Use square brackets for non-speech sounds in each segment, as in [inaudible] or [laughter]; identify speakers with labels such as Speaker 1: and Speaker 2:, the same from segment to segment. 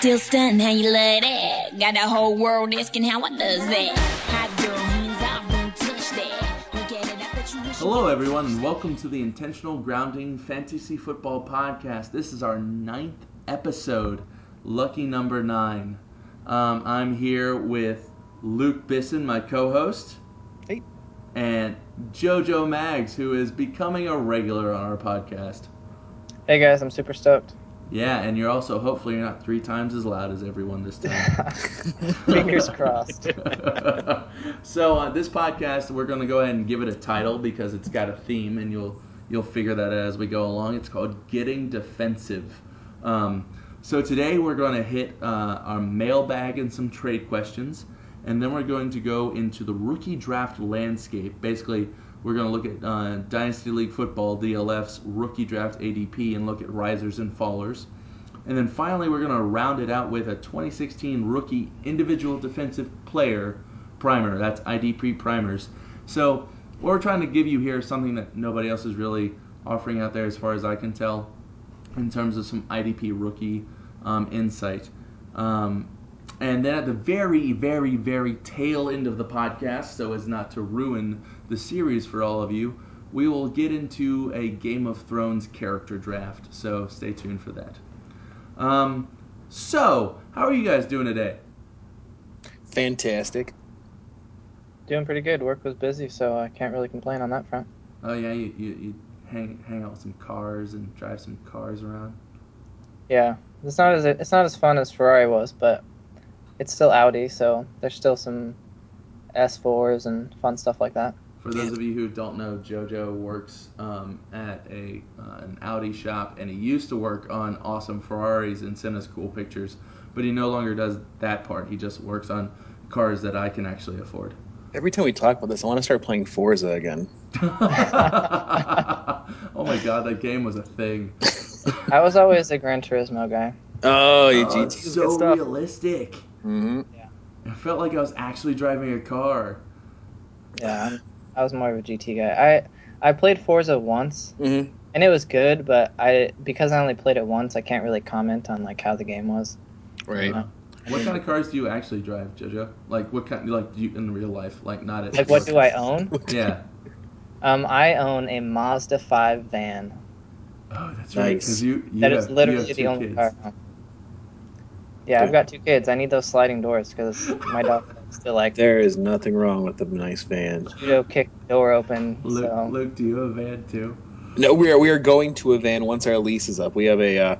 Speaker 1: still stunting how you love that. Got the whole world asking how I does that. Hot girl, hands off, don't touch that. Look at it, I bet you wish
Speaker 2: Hello, everyone, and welcome to the Intentional Grounding Fantasy Football Podcast. This is our ninth episode, lucky number nine. Um, I'm here with Luke Bisson, my co host.
Speaker 3: Hey.
Speaker 2: And JoJo Mags, who is becoming a regular on our podcast.
Speaker 4: Hey guys, I'm super stoked.
Speaker 2: Yeah, and you're also, hopefully, you're not three times as loud as everyone this time. [laughs]
Speaker 4: Fingers crossed. [laughs]
Speaker 2: so uh, this podcast, we're going to go ahead and give it a title because it's got a theme, and you'll you'll figure that out as we go along. It's called "Getting Defensive." Um, so today we're going to hit uh, our mailbag and some trade questions, and then we're going to go into the rookie draft landscape. Basically, we're going to look at uh, Dynasty League Football (DLF's) rookie draft ADP and look at risers and fallers. And then finally, we're going to round it out with a 2016 rookie individual defensive player primer. That's IDP primers. So, what we're trying to give you here is something that nobody else is really offering out there, as far as I can tell, in terms of some IDP rookie um, insight. Um, and then at the very, very, very tail end of the podcast, so as not to ruin the series for all of you, we will get into a Game of Thrones character draft. So stay tuned for that. Um, so, how are you guys doing today?
Speaker 3: Fantastic.
Speaker 4: Doing pretty good. Work was busy, so I can't really complain on that front.
Speaker 2: Oh yeah, you, you, you hang hang out with some cars and drive some cars around.
Speaker 4: Yeah, it's not as it's not as fun as Ferrari was, but it's still Audi, so there's still some S4s and fun stuff like that.
Speaker 2: For those of you who don't know, JoJo works um, at a uh, an Audi shop, and he used to work on awesome Ferraris and send us cool pictures. But he no longer does that part. He just works on cars that I can actually afford.
Speaker 3: Every time we talk about this, I want to start playing Forza again. [laughs]
Speaker 2: oh my god, that game was a thing.
Speaker 4: I was always a Gran Turismo guy.
Speaker 3: Oh, you
Speaker 2: Oh,
Speaker 3: GT
Speaker 2: so
Speaker 3: good stuff.
Speaker 2: realistic.
Speaker 3: hmm
Speaker 2: I felt like I was actually driving a car.
Speaker 4: Yeah, I'm- I was more of a GT guy. I I played Forza once,
Speaker 3: hmm
Speaker 4: and it was good, but I because I only played it once, I can't really comment on like how the game was.
Speaker 3: Right.
Speaker 2: Uh, what kind of cars do you actually drive, JoJo? Like what kind? Like do you in real life? Like not at
Speaker 4: Like, what do I own? [laughs]
Speaker 2: Yeah.
Speaker 4: Um, I own a Mazda 5 van.
Speaker 2: Oh, that's right.
Speaker 3: Nice.
Speaker 2: Because you, you
Speaker 4: That
Speaker 2: have,
Speaker 4: is literally
Speaker 2: you have
Speaker 4: the only
Speaker 2: kids.
Speaker 4: car. I own. Yeah, I've got two kids. I need those sliding doors because my dog likes to like
Speaker 3: There is nothing wrong with a nice van.
Speaker 4: judo kick the door open.
Speaker 2: Luke,
Speaker 4: so
Speaker 2: Luke, do you have a van too?
Speaker 3: No, we are we are going to a van once our lease is up. We have a uh,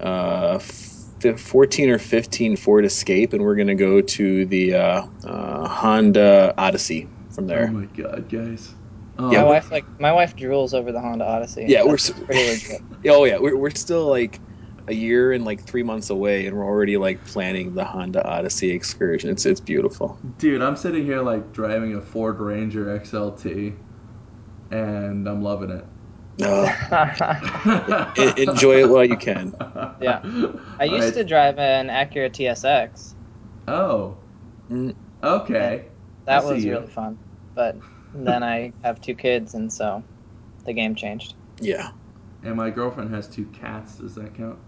Speaker 3: uh, f- 14 or 15 Ford Escape, and we're going to go to the uh, uh, Honda Odyssey from there.
Speaker 2: Oh my god, guys. Oh,
Speaker 3: Yeah,
Speaker 4: my wife like my wife drools over the Honda Odyssey.
Speaker 3: Yeah, we're
Speaker 4: pretty legit. [laughs]
Speaker 3: Oh yeah, we're we're still like a year and like three months away, and we're already like planning the Honda Odyssey excursion. It's it's beautiful.
Speaker 2: dude, I'm sitting here like driving a Ford Ranger XLT, and I'm loving it.
Speaker 3: No, [laughs] E- enjoy it while you can.
Speaker 4: Yeah. I used to drive an Acura TSX.
Speaker 2: Oh.
Speaker 3: Mm.
Speaker 2: Okay.
Speaker 4: That
Speaker 2: I see
Speaker 4: was
Speaker 2: you.
Speaker 4: really fun, but then I have two kids, and so the game changed.
Speaker 3: Yeah,
Speaker 2: And my girlfriend has two cats. Does that count?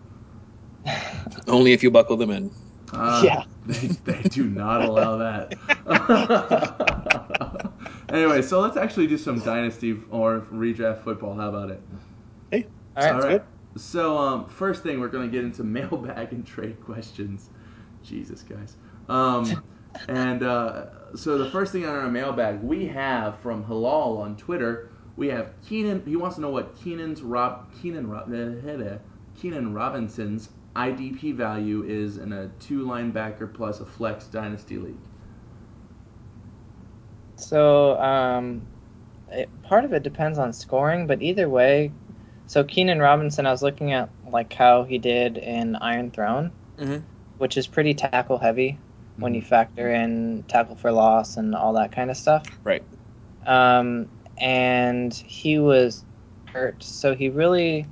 Speaker 2: [laughs]
Speaker 3: only if you buckle them in.
Speaker 2: Ah,
Speaker 4: Yeah. [laughs]
Speaker 2: They, they do not allow that. [laughs] anyway, so let's actually do some dynasty or redraft football. How about it?
Speaker 4: All right.
Speaker 3: Sounds
Speaker 2: All right. So, um, first thing, we're going to get into mailbag and trade questions. Jesus, guys. Um, and uh, so, the first thing on our mailbag, we have from Halal on Twitter, we have Keenan. He wants to know what Keenan's Rob Keenan Rob uh, Keenan Robinson's IDP value is in a two linebacker plus a flex dynasty league.
Speaker 4: So, um, it, part of it depends on scoring, but either way, so Keenan Robinson, I was looking at like how he did in Iron Throne,
Speaker 3: Mhm.
Speaker 4: which is pretty tackle heavy when
Speaker 2: Mhm.
Speaker 4: you factor in tackle for loss and all that kind of stuff.
Speaker 3: Right.
Speaker 4: Um, and he was hurt, so he really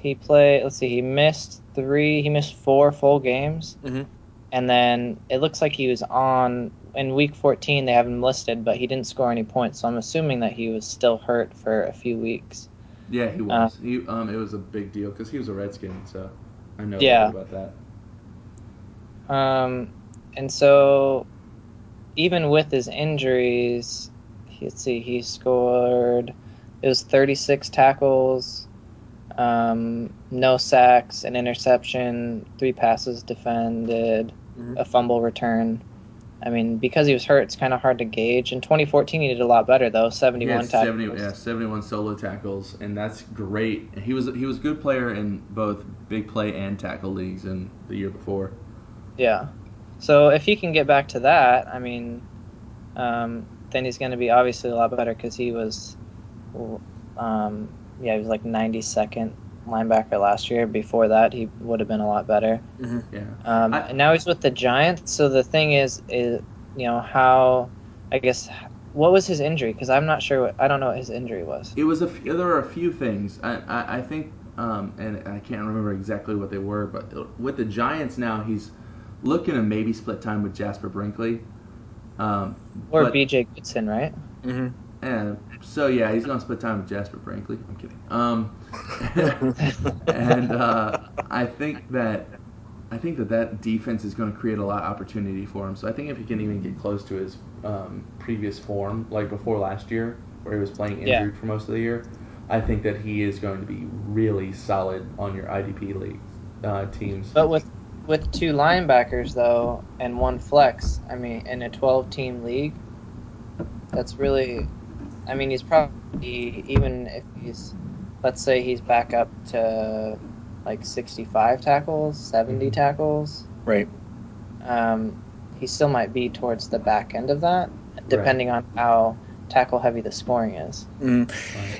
Speaker 4: he played. Let's see, he missed three. He missed four full games,
Speaker 3: Mhm.
Speaker 4: and then it looks like he was on in week 14. They have him listed, but he didn't score any points. So I'm assuming that he was still hurt for a few weeks.
Speaker 2: Yeah, he was. he um, it was a big deal because he was a Redskin, so I know
Speaker 4: Yeah.
Speaker 2: about that.
Speaker 4: Um, and so, even with his injuries, let's see, he scored. It was 36 tackles, um, no sacks, an interception, three passes defended,
Speaker 3: Mhm.
Speaker 4: a fumble return. I mean, because he was hurt, it's kind of hard to gauge. In 2014, he did a lot better though, 71
Speaker 2: had
Speaker 4: tackles.
Speaker 2: 70, yeah, 71 solo tackles, and that's great. He was he was a good player in both big play and tackle leagues in the year before.
Speaker 4: Yeah. So if he can get back to that, I mean, um, then he's going to be obviously a lot better because he was, um, yeah, he was like 92nd linebacker last year. Before that, he would have been a lot better.
Speaker 2: Yeah,
Speaker 4: Um,
Speaker 2: I-
Speaker 4: and now he's with the Giants. So the thing is, is you know how, I guess, what was his injury? Because I'm not sure. What, I don't know what his injury was.
Speaker 2: it was a few, there were a few things. I I, I think, um, and I can't remember exactly what they were, but with the Giants now, he's looking to maybe split time with Jasper Brinkley. Um,
Speaker 4: Or
Speaker 2: but-
Speaker 4: B.J. Goodson, right?
Speaker 3: Mm-hmm.
Speaker 2: And so yeah, he's gonna split time with Jasper Frankly. I'm kidding. Um, [laughs] and uh, I think that I think that that defense is going to create a lot of opportunity for him. So I think if he can even get close to his um, previous form, like before last year, where he was playing
Speaker 4: Yeah.
Speaker 2: injured for most of the year, I think that he is going to be really solid on your IDP league uh, teams.
Speaker 4: But with with two linebackers though and one flex, I mean, in a 12 team league, that's really, I mean, he's probably even if he's, let's say he's back up to like 65 tackles, 70
Speaker 2: Mhm.
Speaker 4: tackles,
Speaker 3: Right.
Speaker 4: um, he still might be towards the back end of that, depending on how tackle heavy the scoring is.
Speaker 3: Mm.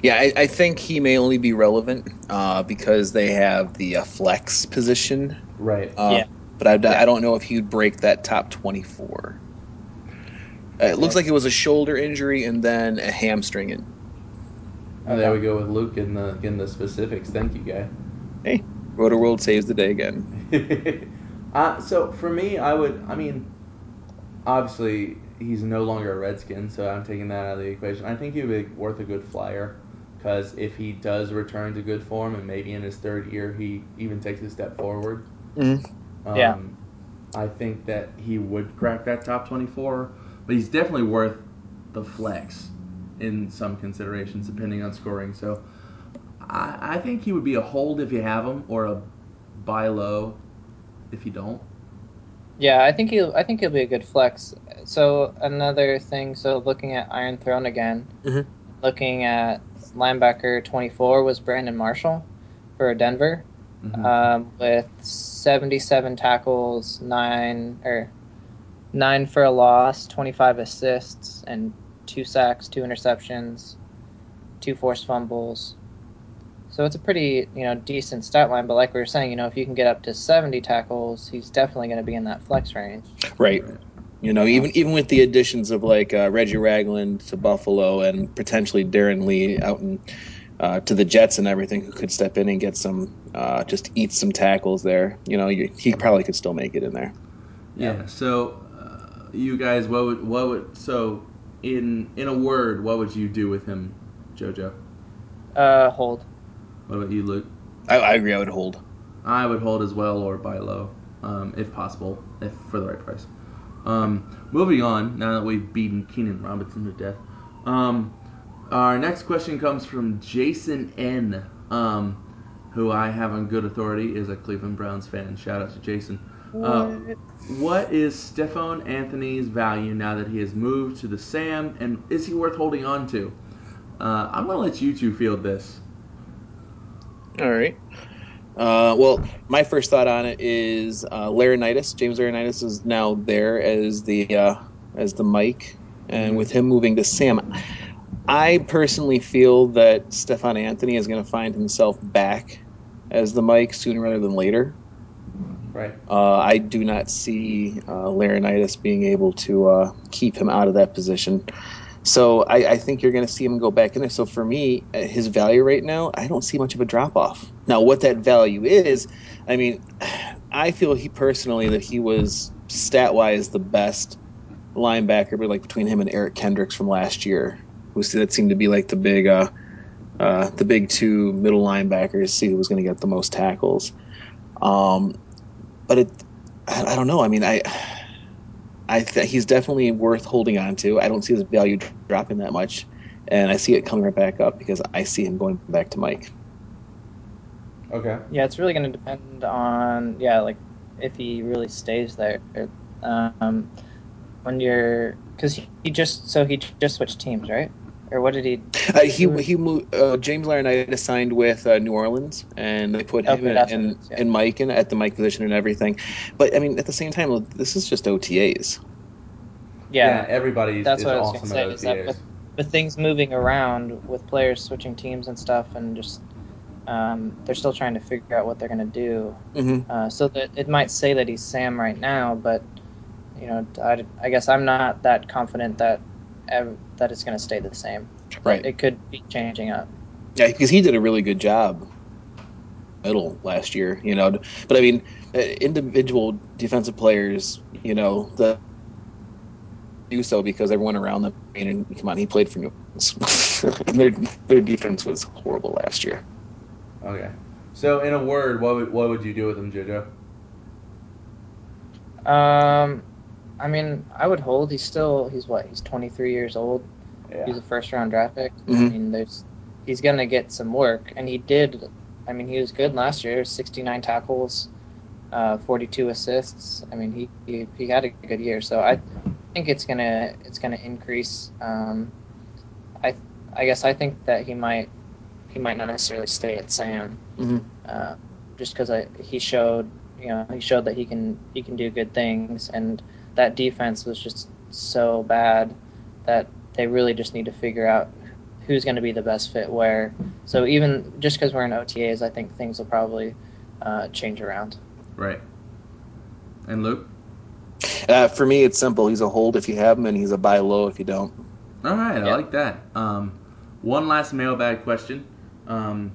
Speaker 3: Yeah, I, I think he may only be relevant uh, because they have the uh, flex position.
Speaker 2: Right.
Speaker 3: Uh,
Speaker 4: Yeah.
Speaker 3: But I, I don't know if he'd break that top 24. Uh, it looks like it was a shoulder injury and then a hamstring. In.
Speaker 2: And there we go with Luke in the in the specifics. Thank you, guy.
Speaker 3: Hey, Roto World saves the day again. [laughs]
Speaker 2: uh, so for me, I would. I mean, obviously he's no longer a Redskin, so I'm taking that out of the equation. I think he would be worth a good flyer because if he does return to good form and maybe in his third year he even takes a step forward.
Speaker 3: Mhm.
Speaker 2: Um,
Speaker 4: Yeah.
Speaker 2: I think that he would crack that top 24, but he's definitely worth the flex in some considerations depending on scoring. So I, I think he would be a hold if you have him or a buy low if you don't.
Speaker 4: Yeah, I think he'll. I think he'll be a good flex. So another thing. So looking at Iron Throne again,
Speaker 3: Mhm.
Speaker 4: looking at linebacker twenty four was Brandon Marshall for Denver,
Speaker 2: Mhm.
Speaker 4: um, with seventy seven tackles, nine or nine for a loss, twenty five assists, and two sacks, two interceptions, two forced fumbles. So it's a pretty you know decent stat line. But like we were saying, you know if you can get up to seventy tackles, he's definitely going to be in that flex range.
Speaker 3: Right.
Speaker 2: Right.
Speaker 3: You know, even even with the additions of like uh, Reggie Ragland to Buffalo and potentially Darron Lee out in, uh, to the Jets and everything, who could step in and get some, uh, just eat some tackles there. You know, you, he probably could still make it in there.
Speaker 2: Yeah. So, uh, you guys, what would what would so in in a word, what would you do with him, JoJo?
Speaker 4: Uh, hold.
Speaker 2: What about you, Luke?
Speaker 3: I, I agree. I would hold.
Speaker 2: I would hold as well or buy low, um, if possible, if for the right price. Um, moving on, now that we've beaten Keenan Robinson to death. Um, our next question comes from Jason N, um, who I have on good authority is a Cleveland Browns fan. Shout out to Jason. Uh, what is Stephone Anthony's value now that he has moved to the Sam, and is he worth holding on to? Uh, I'm gonna let you two field this.
Speaker 3: All right. Uh, well, my first thought on it is uh. James Laurinaitis is now there as the uh, as the Mike, and with him moving to Sam, I personally feel that Stephone Anthony is going to find himself back as the Mike sooner rather than later.
Speaker 2: Right.
Speaker 3: Uh, I do not see uh, being able to uh, keep him out of that position. So I, I think you're going to see him go back in there. So for me, his value right now, I don't see much of a drop off. Now, what that value is, I mean, [sighs] I feel he personally that he was stat wise the best linebacker, but like between him and Eric Kendricks from last year, who that seemed to be like the big, uh, uh, the big two middle linebackers. See who was going to get the most tackles. Um, but it, I, I don't know. I mean, I I th- he's definitely worth holding on to. I don't see his value dropping that much, and I see it coming right back up because I see him going back to Mike.
Speaker 2: Okay.
Speaker 4: Yeah, it's really going to depend on yeah, like if he really stays there. Um, when you're because he, he just so he just switched teams, right? Or what did he?
Speaker 3: Uh, he he moved. Uh, James Laurinaitis signed with uh, New Orleans, and they put him
Speaker 4: Okay,
Speaker 3: in,
Speaker 4: that's what
Speaker 3: in,
Speaker 4: it is, yeah.
Speaker 3: in Mike in, at the Mike position and everything. But I mean, at the same time, this is just OTAs.
Speaker 2: Yeah,
Speaker 4: Yeah,
Speaker 2: everybody
Speaker 4: that's
Speaker 2: is
Speaker 4: what I was
Speaker 2: awesome
Speaker 4: gonna say, is that with- with things moving around, with players switching teams and stuff, and just um, they're still trying to figure out what they're going to do.
Speaker 3: hmm
Speaker 4: Uh, so that it might say that he's Sam right now, but you know, I, I guess I'm not that confident that ev- that it's going to stay the same.
Speaker 3: Right.
Speaker 4: It could be changing up.
Speaker 3: Yeah, because he did a really good job middle last year, you know. But I mean, uh, individual defensive players, you know, the do so because everyone around them. I mean, come on, he played for New Orleans. [laughs] their their defense was horrible last year.
Speaker 2: Okay. So, in a word, what would, what would you do with him, JoJo?
Speaker 4: Um, I mean, I would hold. He's still he's what? He's 23 years old.
Speaker 2: Yeah.
Speaker 4: He's a first round draft pick. I
Speaker 3: Mhm.
Speaker 4: mean, there's he's gonna get some work, and he did. I mean, he was good last year. 69 tackles, uh, 42 assists. I mean, he, he he had a good year. So I think it's gonna it's gonna increase. Um, I I guess I think that he might he might not necessarily stay at Sam,
Speaker 3: Mhm.
Speaker 4: uh, just because I he showed you know he showed that he can he can do good things, and that defense was just so bad that they really just need to figure out who's going to be the best fit where. So even just because we're in OTAs, I think things will probably uh, change around.
Speaker 2: Right. And Luke?
Speaker 3: Uh, for me, it's simple. He's a hold if you have him, and he's a buy low if you don't.
Speaker 2: All right, I like that. Um, one last mailbag question. Um,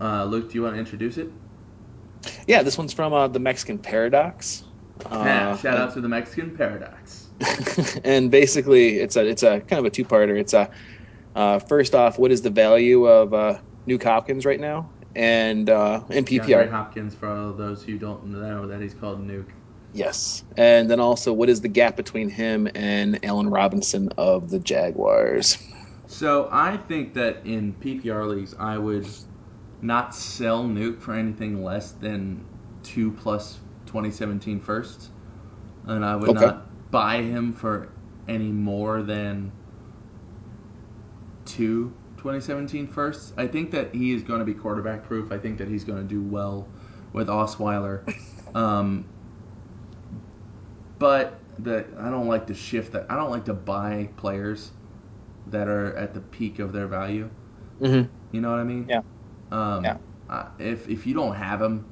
Speaker 2: uh, Luke, do you want to introduce it?
Speaker 3: Yeah, this one's from uh, the Mexican Paradox. Uh,
Speaker 2: yeah, shout out to the Mexican Paradox. [laughs]
Speaker 3: and basically, it's a it's a kind of a two parter. It's a uh, first off, what is the value of uh, Nuke Hopkins right now, and uh, in PPR?
Speaker 2: DeAndre Hopkins, for all those who don't know that he's called Nuke.
Speaker 3: Yes, and then also, what is the gap between him and Allen Robinson of the Jaguars?
Speaker 2: So I think that in PPR leagues, I would not sell Nuke for anything less than two plus 2017 firsts, and I would
Speaker 3: Okay.
Speaker 2: not buy him for any more than two 2017 firsts. I think that he is going to be quarterback proof. I think that he's going to do well with Osweiler. [laughs] Um, but the I don't like to shift that. I don't like to buy players that are at the peak of their value.
Speaker 3: Mm-hmm.
Speaker 2: You know what I mean?
Speaker 4: Yeah.
Speaker 2: Um,
Speaker 4: Yeah.
Speaker 2: uh, if if you don't have him,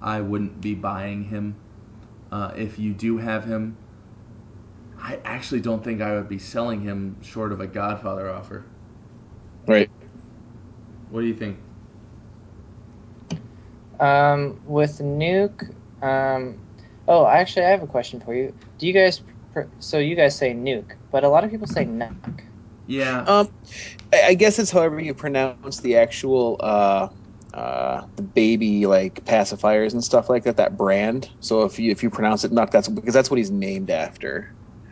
Speaker 2: I wouldn't be buying him. Uh, if you do have him, I actually don't think I would be selling him short of a Godfather offer.
Speaker 3: Right.
Speaker 2: What do you think?
Speaker 4: Um, with Nuke, um, oh, actually, I have a question for you. Do you guys, pr- so you guys say Nuke, but a lot of people say Nuke.
Speaker 2: Yeah.
Speaker 3: Um, I, I guess it's however you pronounce the actual uh, uh, the baby like pacifiers and stuff like that. That brand. So if you if you pronounce it Nuck, that's because that's what he's named after.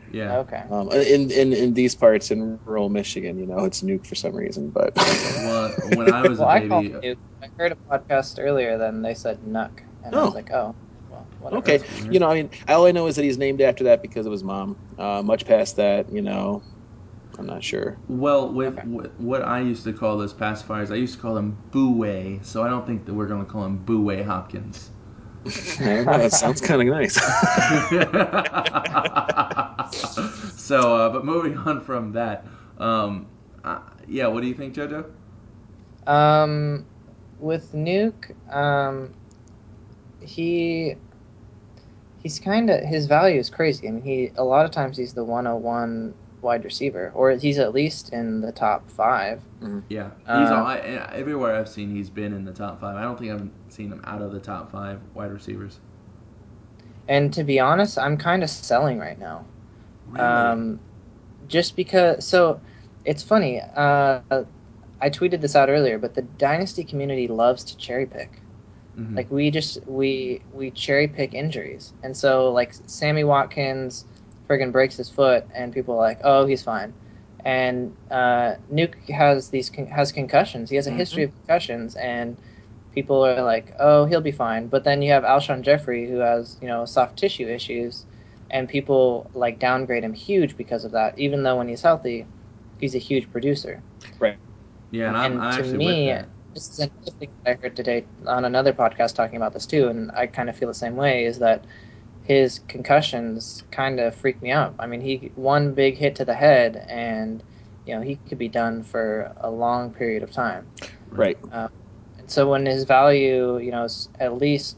Speaker 2: yeah.
Speaker 4: Okay.
Speaker 3: Um, in, in in these parts in rural Michigan, you know, it's Nuke for some reason, but [laughs]
Speaker 2: Well, when I was
Speaker 4: well,
Speaker 2: a
Speaker 4: I call
Speaker 2: baby,
Speaker 4: it Nuke. I heard a podcast earlier, then they said Nuck, and I
Speaker 3: Oh.
Speaker 4: was like, oh, well, whatever.
Speaker 3: okay, you know, I mean, all I know is that he's named after that because of his mom. Uh, much past that, you know, I'm not sure.
Speaker 2: well, with
Speaker 4: Okay.
Speaker 2: wh- what I used to call those pacifiers, I used to call them Bouet. So I don't think that we're going to call him Bouet Hopkins.
Speaker 3: I don't know, that sounds kind of nice. [laughs]
Speaker 2: so, uh, but moving [laughs] on from that, um, uh, yeah, what do you think, JoJo?
Speaker 4: Um, with Nuke, um, he he's kind of his value is crazy. I mean, he a lot of times he's the 101 wide receiver, or he's at least in the top five.
Speaker 2: Yeah, he's
Speaker 4: Uh,
Speaker 2: all, I, everywhere I've seen. He's been in the top five. I don't think I've seen him out of the top five wide receivers.
Speaker 4: And to be honest, I'm kind of selling right now.
Speaker 2: Really?
Speaker 4: Um, just because. So it's funny. Uh, I tweeted this out earlier, but the dynasty community loves to cherry pick.
Speaker 2: Mhm.
Speaker 4: Like we just we we cherry pick injuries, and so like Sammy Watkins, friggin' breaks his foot, and people are like, oh, he's fine. And uh, Nuke has these con- has concussions. He has a history of concussions, and people are like, oh, he'll be fine. But then you have Alshon Jeffery, who has you know soft tissue issues, and people like downgrade him huge because of that. Even though when he's healthy, he's a huge producer. Right.
Speaker 2: Yeah, and I'm,
Speaker 4: and
Speaker 2: I'm
Speaker 4: to
Speaker 2: actually
Speaker 4: me, this is another thing that I heard today on another podcast talking about this too, and I kind of feel the same way. Is that his concussions kind of freak me out. I mean, he one big hit to the head, and you know he could be done for a long period of time.
Speaker 3: Right.
Speaker 4: And so when his value, you know, is at least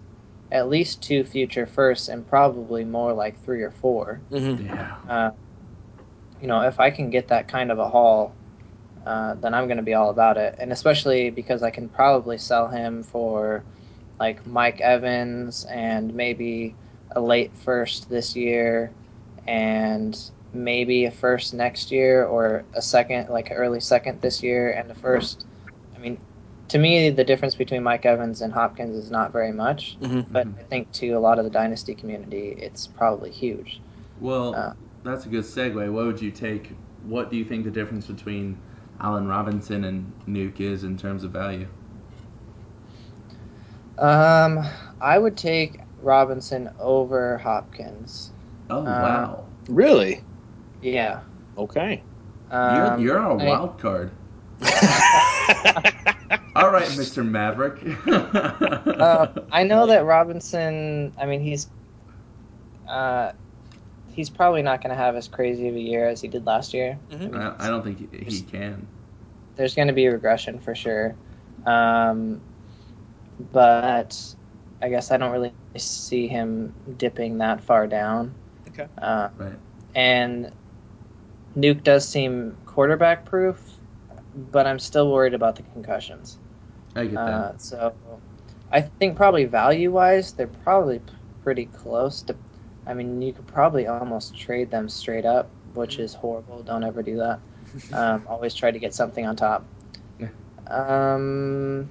Speaker 4: at least two future firsts, and probably more like three or four.
Speaker 3: Mm-hmm.
Speaker 2: Yeah.
Speaker 4: Uh, you know, if I can get that kind of a haul, uh, then I'm going to be all about it. And especially because I can probably sell him for like Mike Evans and maybe a late first this year and maybe a first next year or a second, like early second this year and a first. I mean, to me, the difference between Mike Evans and Hopkins is not very much,
Speaker 3: Mm-hmm.
Speaker 4: but
Speaker 2: Mhm.
Speaker 4: I think to a lot of the dynasty community, it's probably huge.
Speaker 2: Well,
Speaker 4: Uh,
Speaker 2: that's a good segue. What would you take? What do you think the difference between Allen Robinson and Nuke is in terms of value?
Speaker 4: Um, I would take Robinson over Hopkins.
Speaker 2: Oh
Speaker 4: Uh,
Speaker 2: wow,
Speaker 3: Really?
Speaker 4: Yeah.
Speaker 3: Okay.
Speaker 4: Um,
Speaker 2: you're you're a
Speaker 4: I-
Speaker 2: wild card. [laughs] All right, Mr. Maverick. [laughs]
Speaker 4: uh, I know that Robinson. I mean, he's uh, he's probably not going to have as crazy of a year as he did last year.
Speaker 3: Mhm.
Speaker 2: I, I don't think he, he can.
Speaker 4: There's going to be regression for sure. Um, but I guess I don't really see him dipping that far down.
Speaker 3: Okay.
Speaker 4: Uh,
Speaker 2: Right.
Speaker 4: and Nuke does seem quarterback proof, but I'm still worried about the concussions.
Speaker 2: I get that.
Speaker 4: Uh, so I think probably value wise, they're probably pretty close to. I mean, you could probably almost trade them straight up, which is horrible. Don't ever do that. [laughs] Um, always try to get something on top.
Speaker 2: Yeah.
Speaker 4: Um,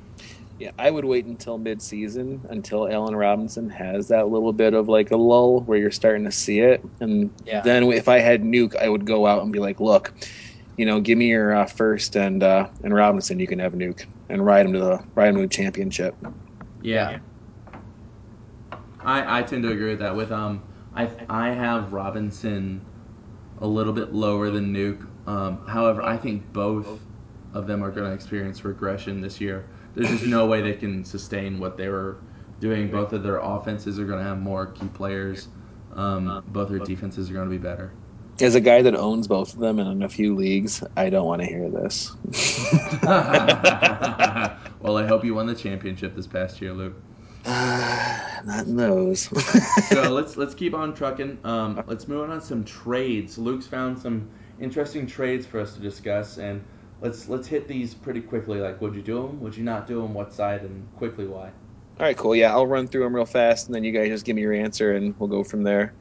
Speaker 3: Yeah, I would wait until mid-season until Allen Robinson has that little bit of like a lull where you're starting to see it, and
Speaker 4: Yeah.
Speaker 3: then if I had Nuke, I would go out and be like, look, you know, give me your uh, first and uh, and Robinson, you can have Nuke and ride him to the ride him to the championship.
Speaker 2: Yeah. I, I tend to agree with that. With um, I I have Robinson a little bit lower than Nuke. Um, however, I think both of them are going to experience regression this year. There's just no way they can sustain what they were doing. Both of their offenses are going to have more key players. Um, both their defenses are going to be better.
Speaker 3: As a guy that owns both of them and in a few leagues, I don't want to hear this. [laughs]
Speaker 2: well, I hope you won the championship this past year, Luke. [sighs]
Speaker 3: Not in those. [laughs]
Speaker 2: so let's let's keep on trucking. Um, let's move on to some trades. Luke's found some interesting trades for us to discuss, and let's let's hit these pretty quickly. Like, would you do them? Would you not do them? What side? And quickly, why?
Speaker 3: All right, cool. Yeah, I'll run through them real fast, and then you guys just give me your answer, and we'll go from there.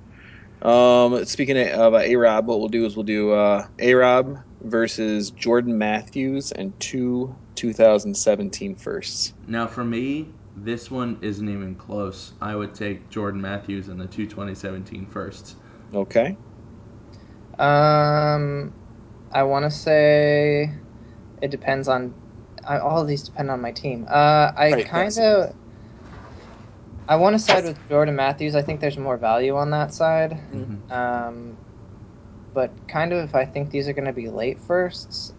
Speaker 3: Um, speaking of uh, A Rob, what we'll do is we'll do uh, A Rob versus Jordan Matthews and two 2017 firsts.
Speaker 2: Now, for me, this one isn't even close. I would take Jordan Matthews and the two 2017 firsts.
Speaker 3: Okay.
Speaker 4: um, I want to say it depends on. I, all of these depend on my team. Uh, I
Speaker 3: Right,
Speaker 4: kind of. I want to side with Jordan Matthews. I think there's more value on that side.
Speaker 2: Mhm.
Speaker 4: Um, but kind of, if I think these are going to be late firsts,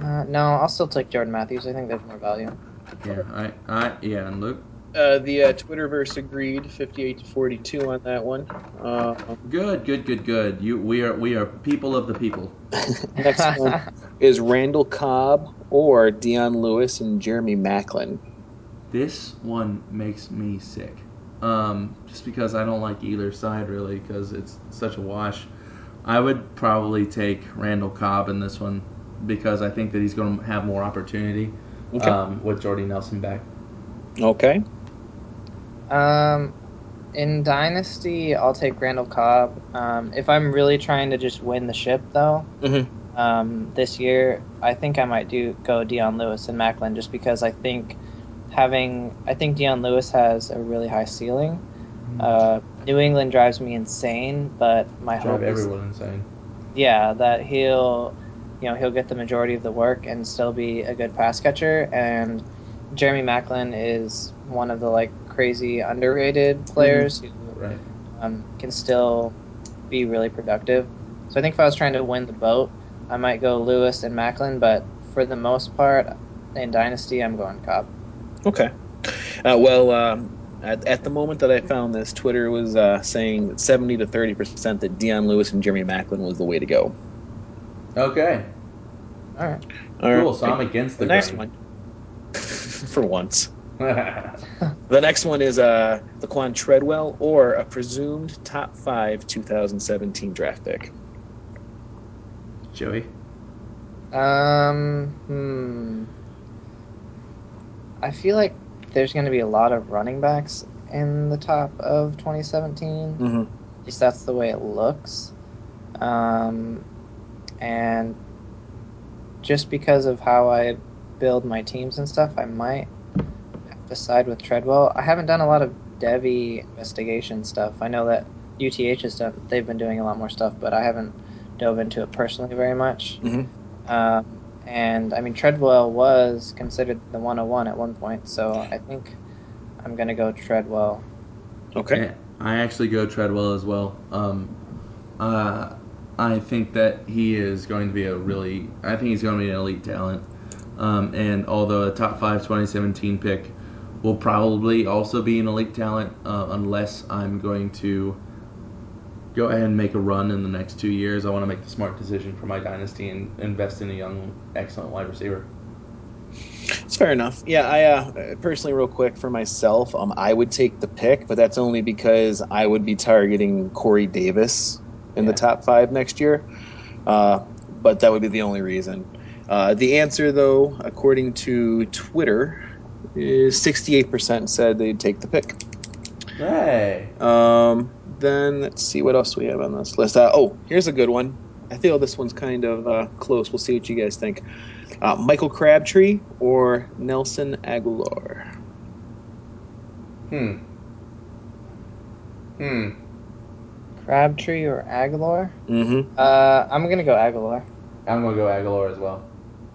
Speaker 4: uh, no, I'll still take Jordan Matthews. I think there's more value.
Speaker 2: Yeah, I, I, yeah, and Luke.
Speaker 3: Uh, the uh, Twitterverse agreed 58 to 42 on that one. Uh,
Speaker 2: Good, good, good, good. You, we are, we are people of the people. [laughs]
Speaker 3: next one is Randall Cobb or Dion Lewis and Jeremy Maclin.
Speaker 2: This one makes me sick. Um, just because I don't like either side really, because it's such a wash. I would probably take Randall Cobb in this one because I think that he's going to have more opportunity
Speaker 3: Okay.
Speaker 2: um, with Jordy Nelson back.
Speaker 3: okay.
Speaker 4: Um, in Dynasty, I'll take Randall Cobb. Um, if I'm really trying to just win the ship, though,
Speaker 3: Mm-hmm.
Speaker 4: um, this year, I think I might do go Dion Lewis and Maclin just because I think having I think Dion Lewis has a really high ceiling. Uh, New England drives me insane, but my
Speaker 2: Drive
Speaker 4: hope is
Speaker 2: everyone insane.
Speaker 4: yeah that he'll you know he'll get the majority of the work and still be a good pass catcher and Jeremy Maclin is one of the like crazy underrated players who
Speaker 2: Right.
Speaker 4: um, can still be really productive. So I think if I was trying to win the boat, I might go Lewis and Maclin, but for the most part in Dynasty, I'm going Cobb.
Speaker 3: Okay. Uh, well, um, at, at the moment that I found this, Twitter was uh, saying that 70 to 30 percent that Dion Lewis and Jeremy Maclin was the way to go.
Speaker 2: Okay.
Speaker 4: All right.
Speaker 3: All
Speaker 2: Cool.
Speaker 3: right.
Speaker 2: So I'm against the,
Speaker 3: the next one. [laughs] For once.
Speaker 2: One. [laughs]
Speaker 3: The next one is uh, Laquon Treadwell or a presumed top five 2017 draft pick.
Speaker 2: Joey.
Speaker 4: Um, hmm. I feel like there's going to be a lot of running backs in the top of 2017.
Speaker 3: Mm-hmm.
Speaker 4: At least that's the way it looks. Um, and just because of how I build my teams and stuff, I might have to side with Treadwell. I haven't done a lot of devy investigation stuff. I know that UTH has done; they've been doing a lot more stuff, but I haven't dove into it personally very much.
Speaker 3: Mhm.
Speaker 4: Um, and I mean, Treadwell was considered the 101 at one point, so I think I'm gonna go Treadwell.
Speaker 3: Okay.
Speaker 2: I actually go Treadwell as well. Um, uh, I think that he is going to be a really, I think he's going to be an elite talent. Um, and although a top five 2017 pick will probably also be an elite talent, uh, unless I'm going to go ahead and make a run in the next two years. I want to make the smart decision for my dynasty and invest in a young, excellent wide receiver.
Speaker 3: It's fair enough. Yeah, I uh, personally, real quick for myself, um, I would take the pick, but that's only because I would be targeting Corey Davis in the top five next year. Uh, but that would be the only reason. Uh, the answer, though, according to Twitter, 68% said they'd take the pick.
Speaker 2: Hey.
Speaker 3: Um, then let's see what else we have on this list. Uh, oh, here's a good one. I feel this one's kind of uh, close. We'll see what you guys think. Uh, Michael Crabtree or Nelson Agholor?
Speaker 2: Hmm. Hmm.
Speaker 4: Crabtree or Agholor?
Speaker 3: Mm-hmm.
Speaker 4: Uh, I'm gonna go Agholor.
Speaker 2: I'm going to go Agholor as well.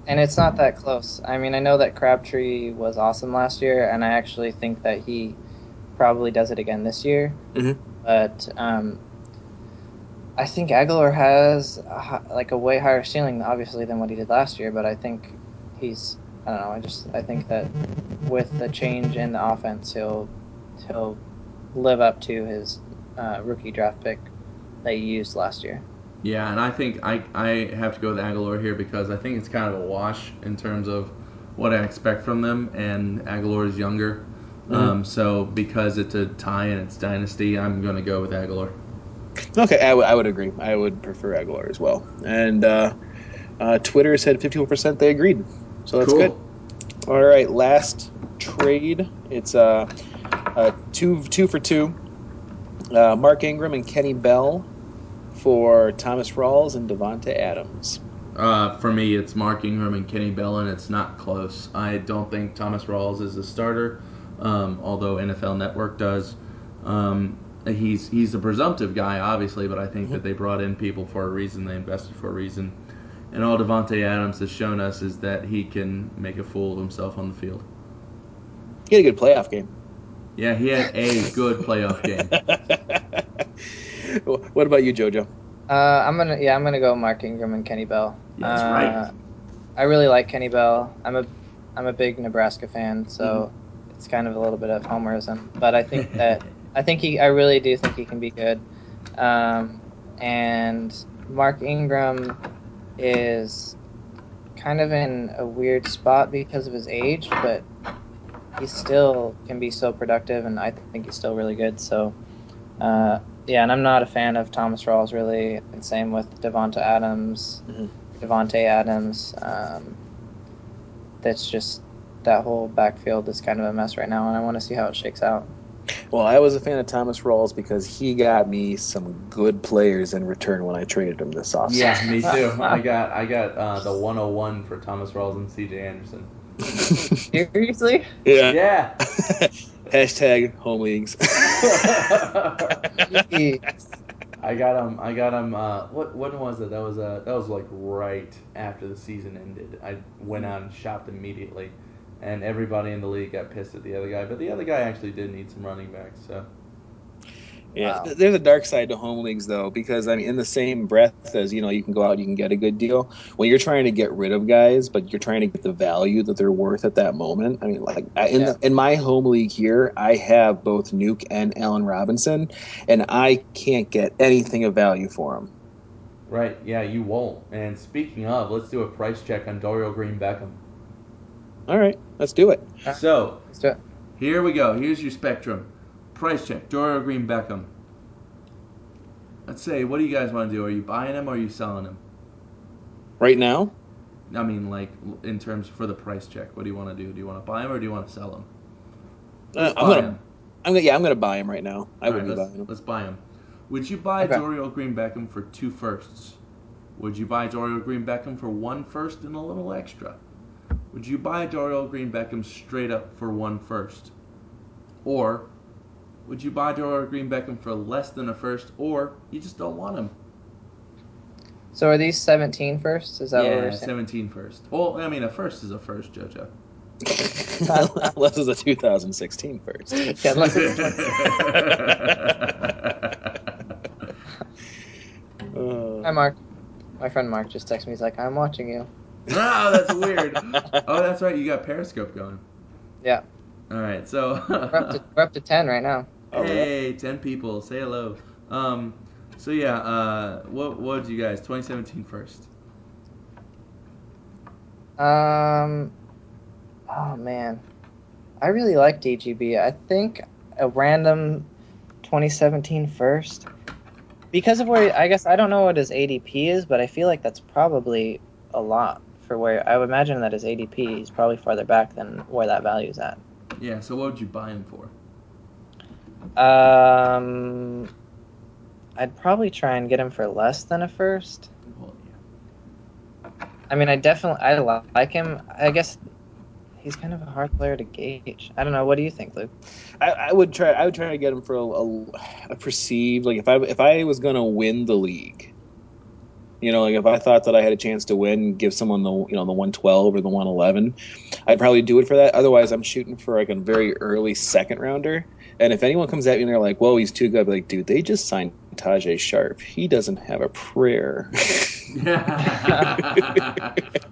Speaker 4: And it's not that close. I mean, I know that Crabtree was awesome last year, and I actually think that he probably does it again this year.
Speaker 3: Mhm.
Speaker 4: But um, I think Agholor has a, like a way higher ceiling, obviously, than what he did last year. But I think he's I don't know. I just I think that with the change in the offense, he'll he'll live up to his uh, rookie draft pick that he used last year.
Speaker 2: Yeah, and I think I, I have to go with Agholor here because I think it's kind of a wash in terms of what I expect from them, and Agholor is younger. Um, so because it's a tie and it's dynasty, I'm going to go with Agholor.
Speaker 3: Okay, I, w- I would agree. I would prefer Agholor as well. And uh, uh, Twitter said 51% they agreed. So that's
Speaker 2: cool.
Speaker 3: good. All right, last trade. It's uh, uh, two two for two. Uh, Mark Ingram and Kenny Bell for Thomas Rawls and Davante Adams.
Speaker 2: Uh, for me, it's Mark Ingram and Kenny Bell, and it's not close. I don't think Thomas Rawls is a starter, um, although NFL Network does. Um, he's he's a presumptive guy, obviously, but I think that they brought in people for a reason. They invested for a reason, and all Davante Adams has shown us is that he can make a fool of himself on the field.
Speaker 3: He had a good playoff game.
Speaker 2: Yeah, he had a good playoff game. [laughs] [laughs]
Speaker 3: what about you, JoJo?
Speaker 4: Uh, I'm gonna yeah, I'm gonna go Mark Ingram and Kenny Bell.
Speaker 2: That's
Speaker 4: uh,
Speaker 2: right.
Speaker 4: I really like Kenny Bell. I'm a I'm a big Nebraska fan, so it's kind of a little bit of homerism. But I think [laughs] that I think he I really do think he can be good. Um, and Mark Ingram is kind of in a weird spot because of his age, but he still can be so productive, and I think he's still really good. So. Uh, yeah, and I'm not a fan of Thomas Rawls really, and same with Devonta Adams,
Speaker 3: Mhm.
Speaker 4: Davante Adams. Um, that's just that whole backfield is kind of a mess right now, and I want to see how it shakes out.
Speaker 3: Well, I was a fan of Thomas Rawls because he got me some good players in return when I traded him this offseason.
Speaker 2: yeah, me [laughs] too. I got I got uh, the 101 for Thomas Rawls and C.J. Anderson. [laughs]
Speaker 4: Seriously?
Speaker 3: yeah.
Speaker 2: Yeah. [laughs]
Speaker 3: Hashtag home leagues. [laughs]
Speaker 2: I got him. I got him. Uh, what when was it? That was uh, that was like right after the season ended. I went out and shopped immediately, and everybody in the league got pissed at the other guy. But the other guy actually did need some running backs. So
Speaker 3: Yeah,
Speaker 4: Wow.
Speaker 3: th- there's a dark side to home leagues though, because I mean, in the same breath as you know, you can go out, you can get a good deal. When you're trying to get rid of guys, but you're trying to get the value that they're worth at that moment. I mean, like I- in
Speaker 4: Yeah.
Speaker 3: the, in my home league here, I have both Nuke and Allen Robinson, and I can't get anything of value for them.
Speaker 2: right, yeah, you won't. And speaking of, let's do a price check on Dorial Green Beckham.
Speaker 3: All right, let's do it.
Speaker 2: So
Speaker 4: Let's do it.
Speaker 2: here we go. Here's your spectrum. Price check. Dorial Green Beckham. Let's say, what do you guys want to do? Are you buying him or are you selling him?
Speaker 3: Right now,
Speaker 2: I mean, like in terms for the price check. What do you want to do? Do you want to buy him or do you want to sell him?
Speaker 3: uh, I'm gonna,
Speaker 2: him.
Speaker 3: I'm gonna, yeah, I'm gonna buy him right now. I
Speaker 2: All
Speaker 3: would
Speaker 2: right,
Speaker 3: be
Speaker 2: let's,
Speaker 3: buying him.
Speaker 2: let's buy him. Would you buy
Speaker 4: Okay.
Speaker 2: Dorial Green Beckham for two firsts? Would you buy Dorial Green Beckham for one first and a little extra? Would you buy Dorial Green Beckham straight up for one first? Or would you buy Dorial Green Beckham for less than a first, or you just don't want him?
Speaker 4: So are these 17 first? Is that what
Speaker 2: yeah,
Speaker 4: we're saying?
Speaker 2: 17 first. Well, I mean, a first is a first, JoJo. [laughs]
Speaker 3: Unless it's a 2016 first. [laughs]
Speaker 4: Yeah, unless it's- [laughs]
Speaker 3: Uh,
Speaker 4: Hi, Mark. My friend Mark just texted me. He's like, I'm watching you.
Speaker 2: oh, that's weird. Oh, that's right. You got Periscope going.
Speaker 4: Yeah.
Speaker 2: All right, so.
Speaker 4: We're up to, we're up to 10 right now.
Speaker 3: Oh,
Speaker 2: hey, 10 people. Say hello. Um, so, yeah, uh, what, what did you guys? 2017 first.
Speaker 4: Um, oh man, I really like DGB. I think a random 2017 first, because of where I guess I don't know what his ADP is, but I feel like that's probably a lot for where I would imagine that his ADP is probably farther back than where that value is at.
Speaker 2: Yeah, so what would you buy him for?
Speaker 4: Um, I'd probably try and get him for less than a first. I mean, I definitely I like him. I guess he's kind of a hard player to gauge. I don't know. What do you think, Luke?
Speaker 3: I, I would try. I would try to get him for a, a, a perceived like if I if I was gonna win the league, you know, like if I thought that I had a chance to win, give someone the you know the one twelve or the one eleven, I'd probably do it for that. Otherwise, I'm shooting for like a very early second rounder. And if anyone comes at me and they're like, "Whoa, he's too good," I'd be like, "Dude, they just signed Tajaé Sharpe. He doesn't have a prayer." [laughs]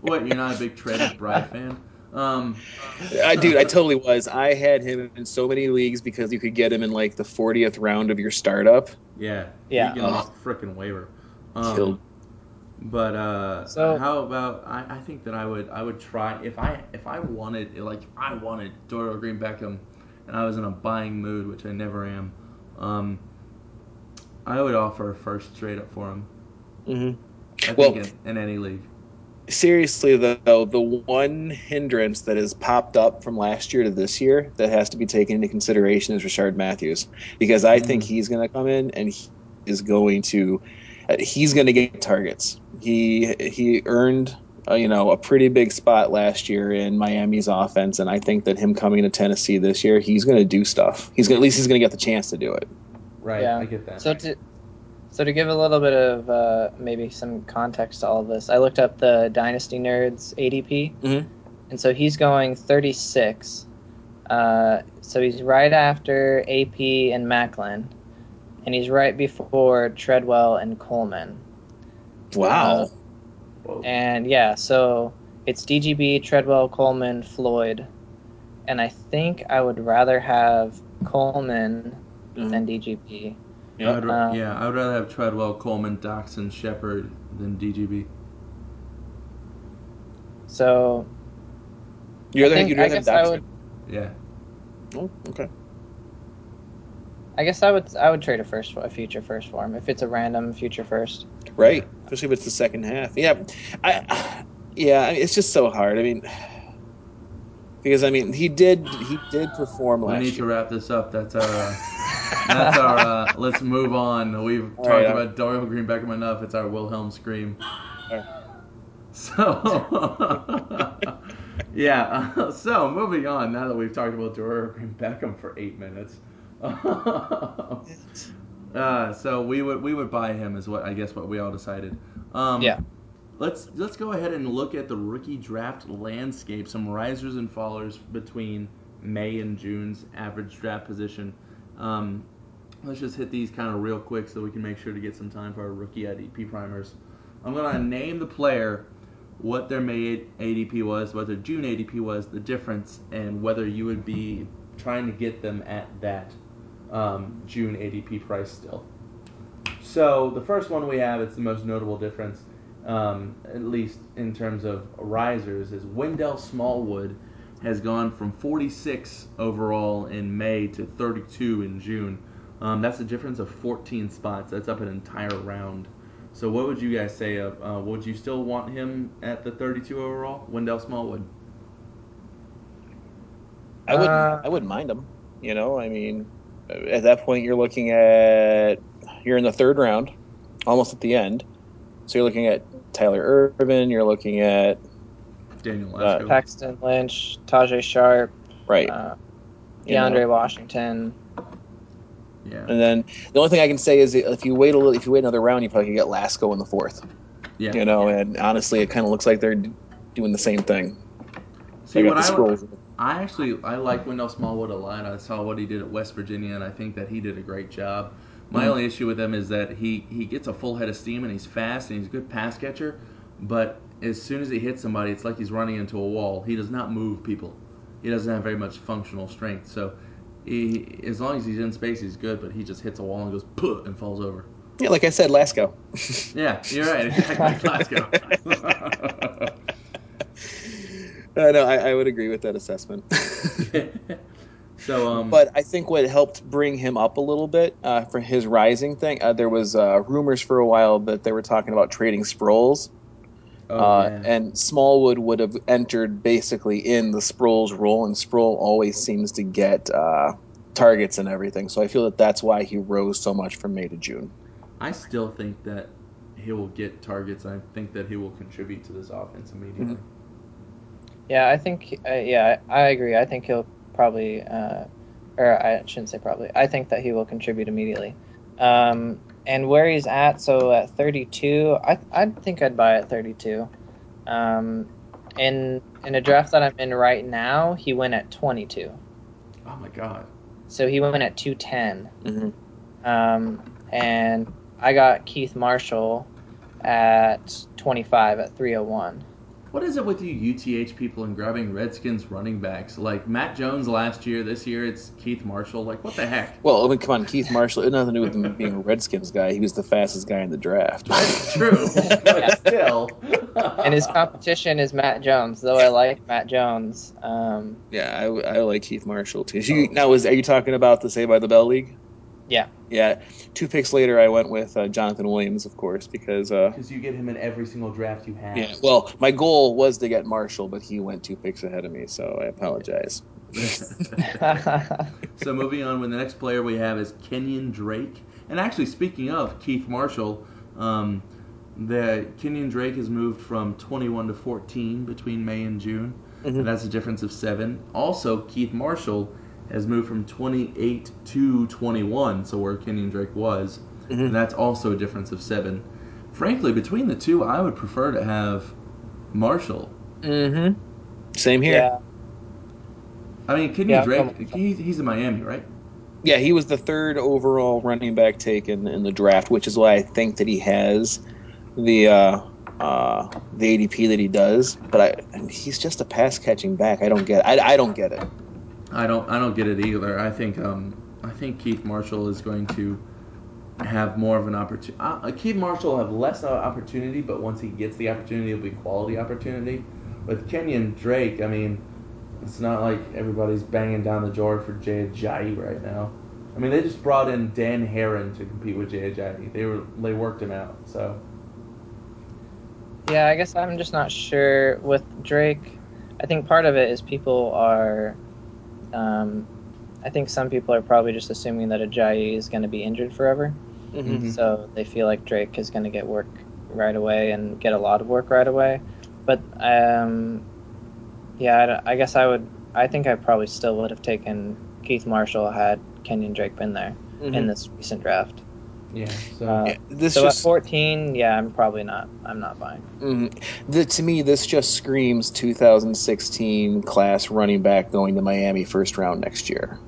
Speaker 2: what, you're not a big Trey McBride fan? Um,
Speaker 3: I dude, I totally was. I had him in so many leagues because you could get him in like the 40th round of your startup.
Speaker 2: yeah.
Speaker 4: Yeah.
Speaker 2: You can off frickin' waiver. Um,
Speaker 3: Killed.
Speaker 2: But uh,
Speaker 4: So-
Speaker 2: how about I, I think that I would I would try if I if I wanted like if I wanted Dorial Green Beckham and I was in a buying mood which I never am, um, I would offer a first straight up for him.
Speaker 3: Mm-hmm.
Speaker 2: I
Speaker 3: Well-
Speaker 2: think in, in any league.
Speaker 3: Seriously though, the one hindrance that has popped up from last year to this year that has to be taken into consideration is Rishard Matthews because I think
Speaker 2: Mm.
Speaker 3: he's going to come in and he is going to he's going to get targets. He he earned uh, you know a pretty big spot last year in Miami's offense, and I think that him coming to Tennessee this year, he's going to do stuff. He's gonna, at least he's going to get the chance to do it.
Speaker 2: Right,
Speaker 4: Yeah.
Speaker 2: I get that.
Speaker 4: So to so to give a little bit of uh, maybe some context to all of this, I looked up the Dynasty Nerds ADP,
Speaker 3: Mhm.
Speaker 4: and so he's going 36. Uh, so he's right after AP and Maclin, and he's right before Treadwell and Coleman.
Speaker 3: Wow.
Speaker 2: Whoa.
Speaker 4: And yeah, so it's DGB, Treadwell, Coleman, Floyd, and I think I would rather have Coleman than DGB.
Speaker 2: I would, ra-
Speaker 4: Um,
Speaker 2: yeah, I would rather have Treadwell, Coleman, Doctson, Shepard than DGB.
Speaker 4: So
Speaker 3: You're
Speaker 4: I
Speaker 3: the
Speaker 4: think-
Speaker 3: you'd
Speaker 4: I
Speaker 3: rather
Speaker 4: guess
Speaker 3: have
Speaker 4: I
Speaker 3: Doctson?
Speaker 4: would
Speaker 2: Yeah.
Speaker 3: Oh, okay.
Speaker 4: I guess I would I would trade a first a future first for him if it's a random future first.
Speaker 3: Right, especially if it's the second half. Yeah, I, yeah, I mean, it's just so hard. I mean, because I mean, he did he did perform
Speaker 2: We
Speaker 3: last
Speaker 2: need to wrap this up. That's our. Uh, that's our. Uh, [laughs] let's move on. We've
Speaker 3: All
Speaker 2: talked
Speaker 3: right,
Speaker 2: about Dorial Green Beckham enough. It's our Wilhelm scream.
Speaker 3: right.
Speaker 2: So, [laughs] Yeah. Uh, [laughs] so moving on. Now that we've talked about Dorian Beckham for eight minutes. [laughs] uh, so we would we would buy him is what I guess what we all decided. Um,
Speaker 4: Yeah.
Speaker 2: Let's let's go ahead and look at the rookie draft landscape. Some risers and fallers between May and June's average draft position. Um, let's just hit these kind of real quick so we can make sure to get some time for our rookie ADP primers. I'm gonna name the player, what their May ADP was, what their June ADP was, the difference, and whether you would be trying to get them at that um, June ADP price still. So the first one we have, it's the most notable difference, um, at least in terms of risers, is Wendell Smallwood has gone from 46 overall in May to 32 in June. Um, that's a difference of 14 spots. That's up an entire round. So what would you guys say? Of uh, would you still want him at the 32 overall, Wendell Smallwood?
Speaker 3: I wouldn't.
Speaker 4: Uh,
Speaker 3: I wouldn't mind him. You know, I mean, at that point, you're looking at you're in the third round, almost at the end. So you're looking at Tyler Ervin. You're looking at
Speaker 2: Daniel
Speaker 3: Uh,
Speaker 4: Paxton Lynch, Tajaé Sharpe,
Speaker 3: right,
Speaker 4: uh,
Speaker 3: You know.
Speaker 4: DeAndre Washington.
Speaker 2: yeah,
Speaker 3: and then the only thing I can say is if you wait a little, if you wait another round, you probably could get Lasco in the fourth.
Speaker 2: yeah.
Speaker 3: You know, and honestly, it kind of looks like they're doing the same thing.
Speaker 2: See
Speaker 3: They
Speaker 2: what
Speaker 3: got the
Speaker 2: I would,
Speaker 3: scrolls.
Speaker 2: I actually I like Wendell Smallwood a lot. I saw what he did at West Virginia, and I think that he did a great job. My
Speaker 3: Mhm.
Speaker 2: only issue with him is that he he gets a full head of steam and he's fast and he's a good pass catcher, but as soon as he hits somebody, it's like he's running into a wall. He does not move people. He doesn't have very much functional strength. So, he, as long as he's in space, he's good. But he just hits a wall and goes puh and falls over.
Speaker 3: Yeah, like I said, Lasco. [laughs]
Speaker 2: Yeah, you're right. [laughs] Exactly. Let's [laughs] go.
Speaker 3: Uh, no, I, I would agree with that assessment. [laughs] [laughs]
Speaker 2: so um,
Speaker 3: but I think what helped bring him up a little bit uh, for his rising thing, uh, there was uh, rumors for a while that they were talking about trading Sproles,
Speaker 2: oh,
Speaker 3: uh, and Smallwood would have entered basically in the Sproles role, and Sproles always seems to get uh, targets and everything. So I feel that that's why he rose so much from May to June.
Speaker 2: I still think that he will get targets. I think that he will contribute to this offense immediately.
Speaker 4: Yeah, I think. Uh, yeah, I I agree. I think he'll probably, uh, or I shouldn't say probably. I think that he will contribute immediately. Um, and where he's at, so at 32, I I think I'd buy at 32. Um, in in a draft that I'm in right now, he went at 22.
Speaker 2: Oh my god.
Speaker 4: So he went at 210.
Speaker 3: Mm-hmm.
Speaker 4: Um, and I got Keith Marshall at 25 at 301.
Speaker 2: What is it with you UTH people and grabbing Redskins running backs? Like Matt Jones last year, this year it's Keith Marshall. Like what the heck?
Speaker 3: Well, I mean, come on, Keith Marshall. It had nothing to do with him being a Redskins guy. He was the fastest guy in the draft.
Speaker 2: That's true, [laughs] but still. [laughs]
Speaker 4: And his competition is Matt Jones, though I like Matt Jones. Um,
Speaker 3: Yeah, I, I like Keith Marshall too. You, now, is are you talking about the Say by the Bell League?
Speaker 4: Yeah.
Speaker 3: Yeah. Two picks later, I went with uh, Jonathan Williams, of course, because uh,
Speaker 2: Because you get him in every single draft you have.
Speaker 3: yeah. Well, my goal was to get Marshall, but he went two picks ahead of me, so I apologize. [laughs]
Speaker 2: so moving on, with the next player we have is Kenyon Drake. And actually, speaking of Keith Marshall, um, the Kenyon Drake has moved from 21 to 14 between May and June.
Speaker 3: Mhm.
Speaker 2: And that's a difference of seven. Also, Keith Marshall has moved from 28 to 21, so where Kenyon Drake was,
Speaker 3: Mhm.
Speaker 2: and that's also a difference of seven. Frankly, between the two, I would prefer to have Marshall.
Speaker 3: Mm-hmm. Same here.
Speaker 4: yeah,
Speaker 2: I mean, Kenyon
Speaker 4: Yeah,
Speaker 2: Drake,
Speaker 4: come-
Speaker 2: he's, he's in Miami, right?
Speaker 3: Yeah, he was the third overall running back taken in the draft, which is why I think that he has the uh, uh, the ADP that he does. But I, he's just a pass catching back. I don't get. I, I don't get it.
Speaker 2: I don't I don't get it either. I think um I think Keith Marshall is going to have more of an opportunity. Uh, Keith Marshall will have less uh, opportunity, but once he gets the opportunity, it'll be quality opportunity. With Kenyon Drake, I mean, it's not like everybody's banging down the door for Jay Ajayi right now. I mean, they just brought in Dan Herron to compete with Jay Ajayi. They were they worked him out. So
Speaker 4: yeah. I guess I'm just not sure with Drake. I think part of it is people are. Um, I think some people are probably just assuming that Ajayi is going to be injured forever,
Speaker 2: Mhm.
Speaker 4: so they feel like Drake is going to get work right away and get a lot of work right away. But um, Yeah, I, I guess I would. I think I probably still would have taken Keith Marshall had Kenyon Drake been there
Speaker 3: Mm-hmm.
Speaker 4: in this recent draft.
Speaker 2: Yeah. So
Speaker 4: Uh,
Speaker 3: this
Speaker 4: so
Speaker 3: just
Speaker 4: at 14, yeah, I'm probably not. I'm not buying.
Speaker 3: mhm. the, to me this just screams 2016 class running back going to Miami first round next year.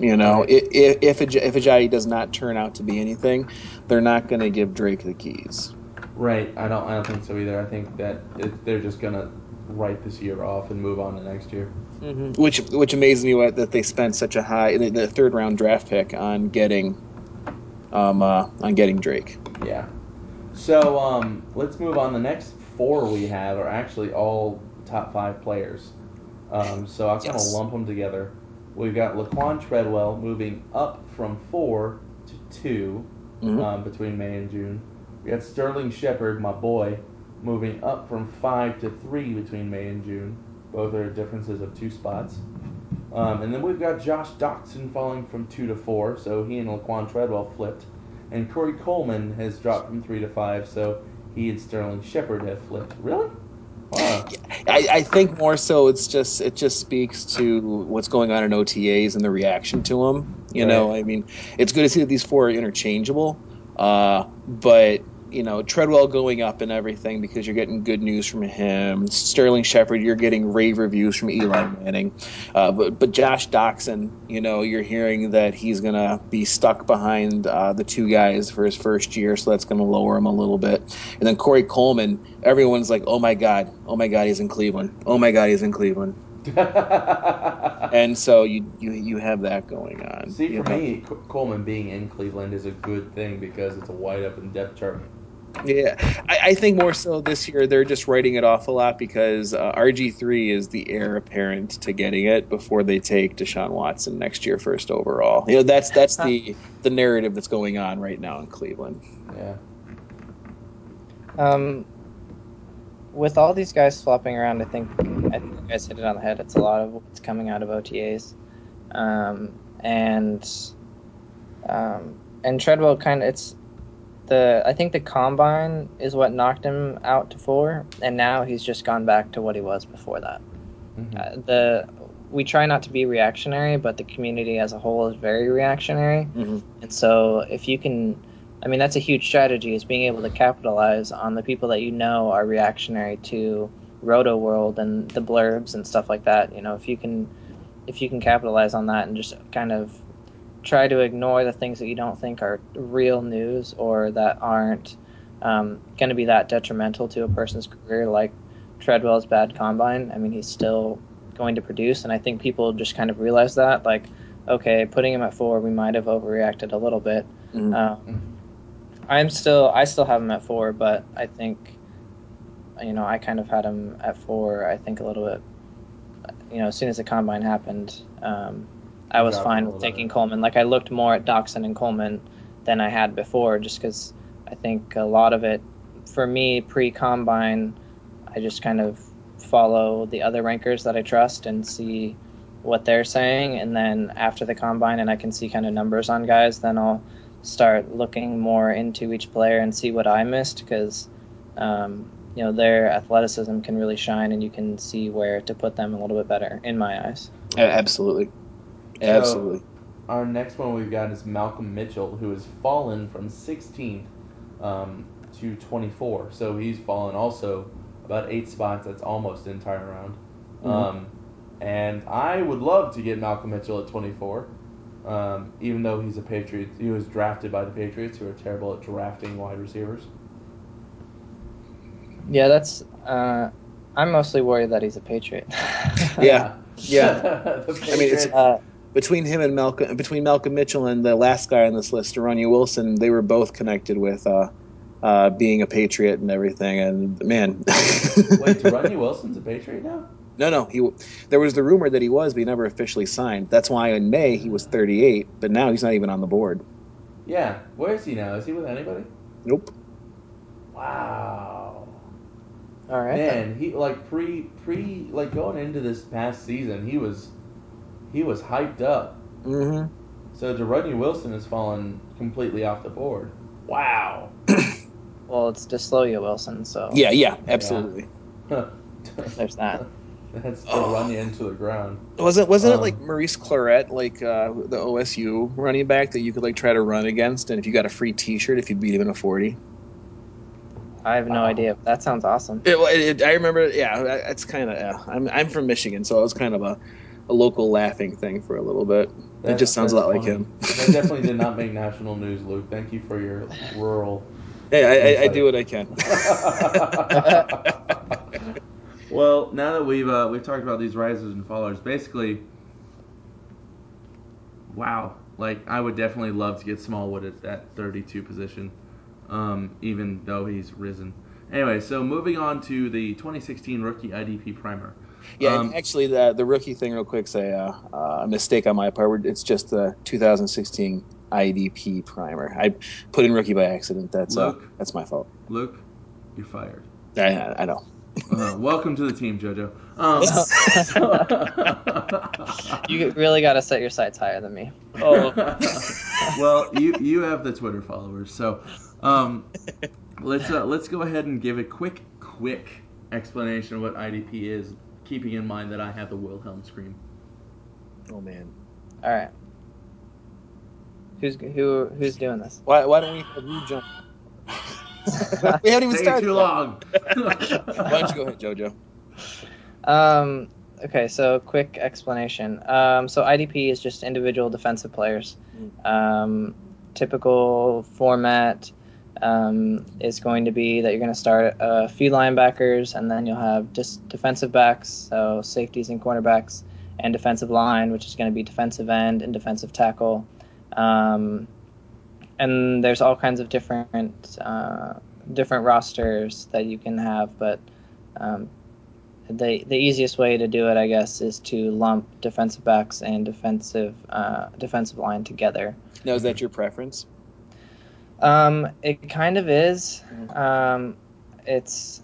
Speaker 3: You know,
Speaker 2: Right.
Speaker 3: if if Aj- if Ajayi does not turn out to be anything, they're not going to give Drake the keys.
Speaker 2: right. I don't. I don't think so either. I think that it, they're just gonna write this year off and move on to next year.
Speaker 3: Which which amazes me what, that they spent such a high the, the third round draft pick on getting um uh, on getting Drake.
Speaker 2: Yeah. So um, let's move on. The next four we have are actually all top five players. Um, so I'll kind of
Speaker 3: Yes.
Speaker 2: lump them together. We've got Laquon Treadwell moving up from four to 2
Speaker 3: Mhm.
Speaker 2: um, between May and June. We got Sterling Shepard, my boy, moving up from five to three between May and June. Both are differences of two spots. Um, and then we've got Josh Doctson falling from two to four, so he and Laquon Treadwell flipped. And Corey Coleman has dropped from three to five, so he and Sterling Shepard have flipped. Really? Wow.
Speaker 3: I, I think more so it's just it just speaks to what's going on in OTAs and the reaction to them. You know, I mean, it's good to see that these four are interchangeable, uh, but you know, Treadwell going up and everything because you're getting good news from him. Sterling Shepard, you're getting rave reviews from Eli Manning, uh, but but Josh Doctson, you know, you're hearing that he's gonna be stuck behind uh, the two guys for his first year, so that's gonna lower him a little bit. And then Corey Coleman, everyone's like, "Oh my god, oh my god, he's in Cleveland. Oh my god, he's in Cleveland." [laughs] And so you you you have that going on.
Speaker 2: See, for
Speaker 3: know?
Speaker 2: me, Co- Coleman being in Cleveland is a good thing because it's a wide open depth chart.
Speaker 3: Yeah, I, I think more so this year they're just writing it off a lot because uh, RG three is the heir apparent to getting it before they take Deshaun Watson next year first overall. You know, that's that's the [laughs] the narrative that's going on right now in Cleveland.
Speaker 2: Yeah.
Speaker 4: Um, with all these guys flopping around, I think I think you guys hit it on the head. It's a lot of what's coming out of OTAs, um, and um, and Treadwell kind of it's the I think the combine is what knocked him out to four, and now he's just gone back to what he was before that.
Speaker 2: Mhm.
Speaker 4: Uh, the we try not to be reactionary, but the community as a whole is very reactionary.
Speaker 3: Mm-hmm.
Speaker 4: And so if you can, I mean, that's a huge strategy is being able to capitalize on the people that you know are reactionary to Rotoworld and the blurbs and stuff like that. You know, if you can, if you can capitalize on that and just kind of try to ignore the things that you don't think are real news or that aren't um, going to be that detrimental to a person's career, like Treadwell's bad combine. I mean, he's still going to produce, and I think people just kind of realize that, like, okay, putting him at four, we might have overreacted a little bit.
Speaker 3: Mhm.
Speaker 4: Um, I'm still, I still have him at four, but I think, you know, I kind of had him at four. I think a little bit, you know, as soon as the combine happened, um, I was
Speaker 2: Dropped
Speaker 4: fine with
Speaker 2: bit.
Speaker 4: taking Coleman. Like I looked more at Doctson and Coleman than I had before, just because I think a lot of it, for me, pre-combine, I just kind of follow the other rankers that I trust and see what they're saying, and then after the combine, and I can see kind of numbers on guys, then I'll start looking more into each player and see what I missed because. Um, you know their athleticism can really shine, and you can see where to put them a little bit better, in my eyes.
Speaker 3: A- Absolutely, absolutely.
Speaker 2: Our next one we've got is Malcolm Mitchell, who has fallen from 16th um, to 24. So he's fallen also about eight spots. That's almost the entire round.
Speaker 3: Mhm.
Speaker 2: Um, and I would love to get Malcolm Mitchell at 24, um, even though he's a Patriot. He was drafted by the Patriots, who are terrible at drafting wide receivers.
Speaker 4: Yeah, that's. Uh, I'm mostly worried that he's a Patriot. [laughs]
Speaker 3: Yeah. [laughs] [laughs] Yeah. I mean, it's-
Speaker 4: uh,
Speaker 3: between him and Malcolm, between Malcolm Mitchell and the last guy on this list, Ronnie Wilson, they were both connected with uh, uh, being a Patriot and everything. And man, [laughs]
Speaker 2: Wait, [laughs] Runny Wilson's a Patriot now?
Speaker 3: no, no, he. There was the rumor that he was, but he never officially signed. That's why in May he was 38, but now he's not even on the board.
Speaker 2: Yeah. Where is he now? Is he with anybody?
Speaker 3: Nope.
Speaker 2: Wow.
Speaker 4: all right. then.
Speaker 2: Man, he like pre pre like going into this past season, he was he was hyped up.
Speaker 3: hmm
Speaker 2: So Derodney Wilson has fallen completely off the board. Wow. [coughs]
Speaker 4: Well, it's Disloya Wilson, so
Speaker 3: Yeah, yeah, absolutely. [laughs]
Speaker 4: there's that. [laughs]
Speaker 2: That's to
Speaker 3: Oh.
Speaker 2: run you into the ground.
Speaker 3: Wasn't wasn't it
Speaker 2: Um,
Speaker 3: like Maurice Clarett, like uh, the OSU running back that you could like try to run against, and if you got a free T-shirt if you beat him in a forty?
Speaker 4: I have no
Speaker 2: Wow.
Speaker 4: idea. That sounds awesome.
Speaker 3: It, it, I remember, yeah, that- that's kind of. Yeah, I'm I'm from Michigan, so it was kind of a, a local laughing thing for a little bit. it just sounds a lot like him. [laughs]
Speaker 2: that definitely did not [laughs] make national news, Luke. Thank you for your rural.
Speaker 3: Hey, I, I, I do what I can. [laughs]
Speaker 2: well, now that we've uh, we've talked about these risers and fallers, basically, wow. Like I would definitely love to get Smallwood at that 32 position, um, even though he's risen. Anyway, so moving on to the 2016 rookie IDP primer.
Speaker 3: Yeah,
Speaker 2: Um,
Speaker 3: actually, the the rookie thing, real quick, say uh, uh, a mistake on my part. It's just the 2016 IDP primer. I put in rookie by accident. That's uh, that's my fault.
Speaker 2: Luke, you're fired.
Speaker 3: I, I know.
Speaker 2: Uh, [laughs] welcome to the team, JoJo. Um, [laughs]
Speaker 4: You really got to set your sights higher than me.
Speaker 3: Oh. [laughs]
Speaker 2: well, you you have the Twitter followers, so um, let's uh, let's go ahead and give a quick quick explanation of what IDP is, keeping in mind that I have the Wilhelm scream.
Speaker 3: Oh man.
Speaker 4: All right. Who's who? Who's doing this?
Speaker 3: Why why don't we have you jump? [laughs] we haven't even
Speaker 2: Taking
Speaker 3: started.
Speaker 2: too
Speaker 3: yet.
Speaker 2: long. [laughs]
Speaker 3: Why don't you go ahead, JoJo?
Speaker 4: Um, okay, so quick explanation. Um, so IDP is just individual defensive players. Um, typical format um, is going to be that you're going to start a few linebackers, and then you'll have just defensive backs, so safeties and cornerbacks, and defensive line, which is going to be defensive end and defensive tackle. Um, and there's all kinds of different uh, different rosters that you can have, but um, the the easiest way to do it, I guess, is to lump defensive backs and defensive uh, defensive line together.
Speaker 3: Now, is that your preference?
Speaker 4: Um, it kind of is. Um, it's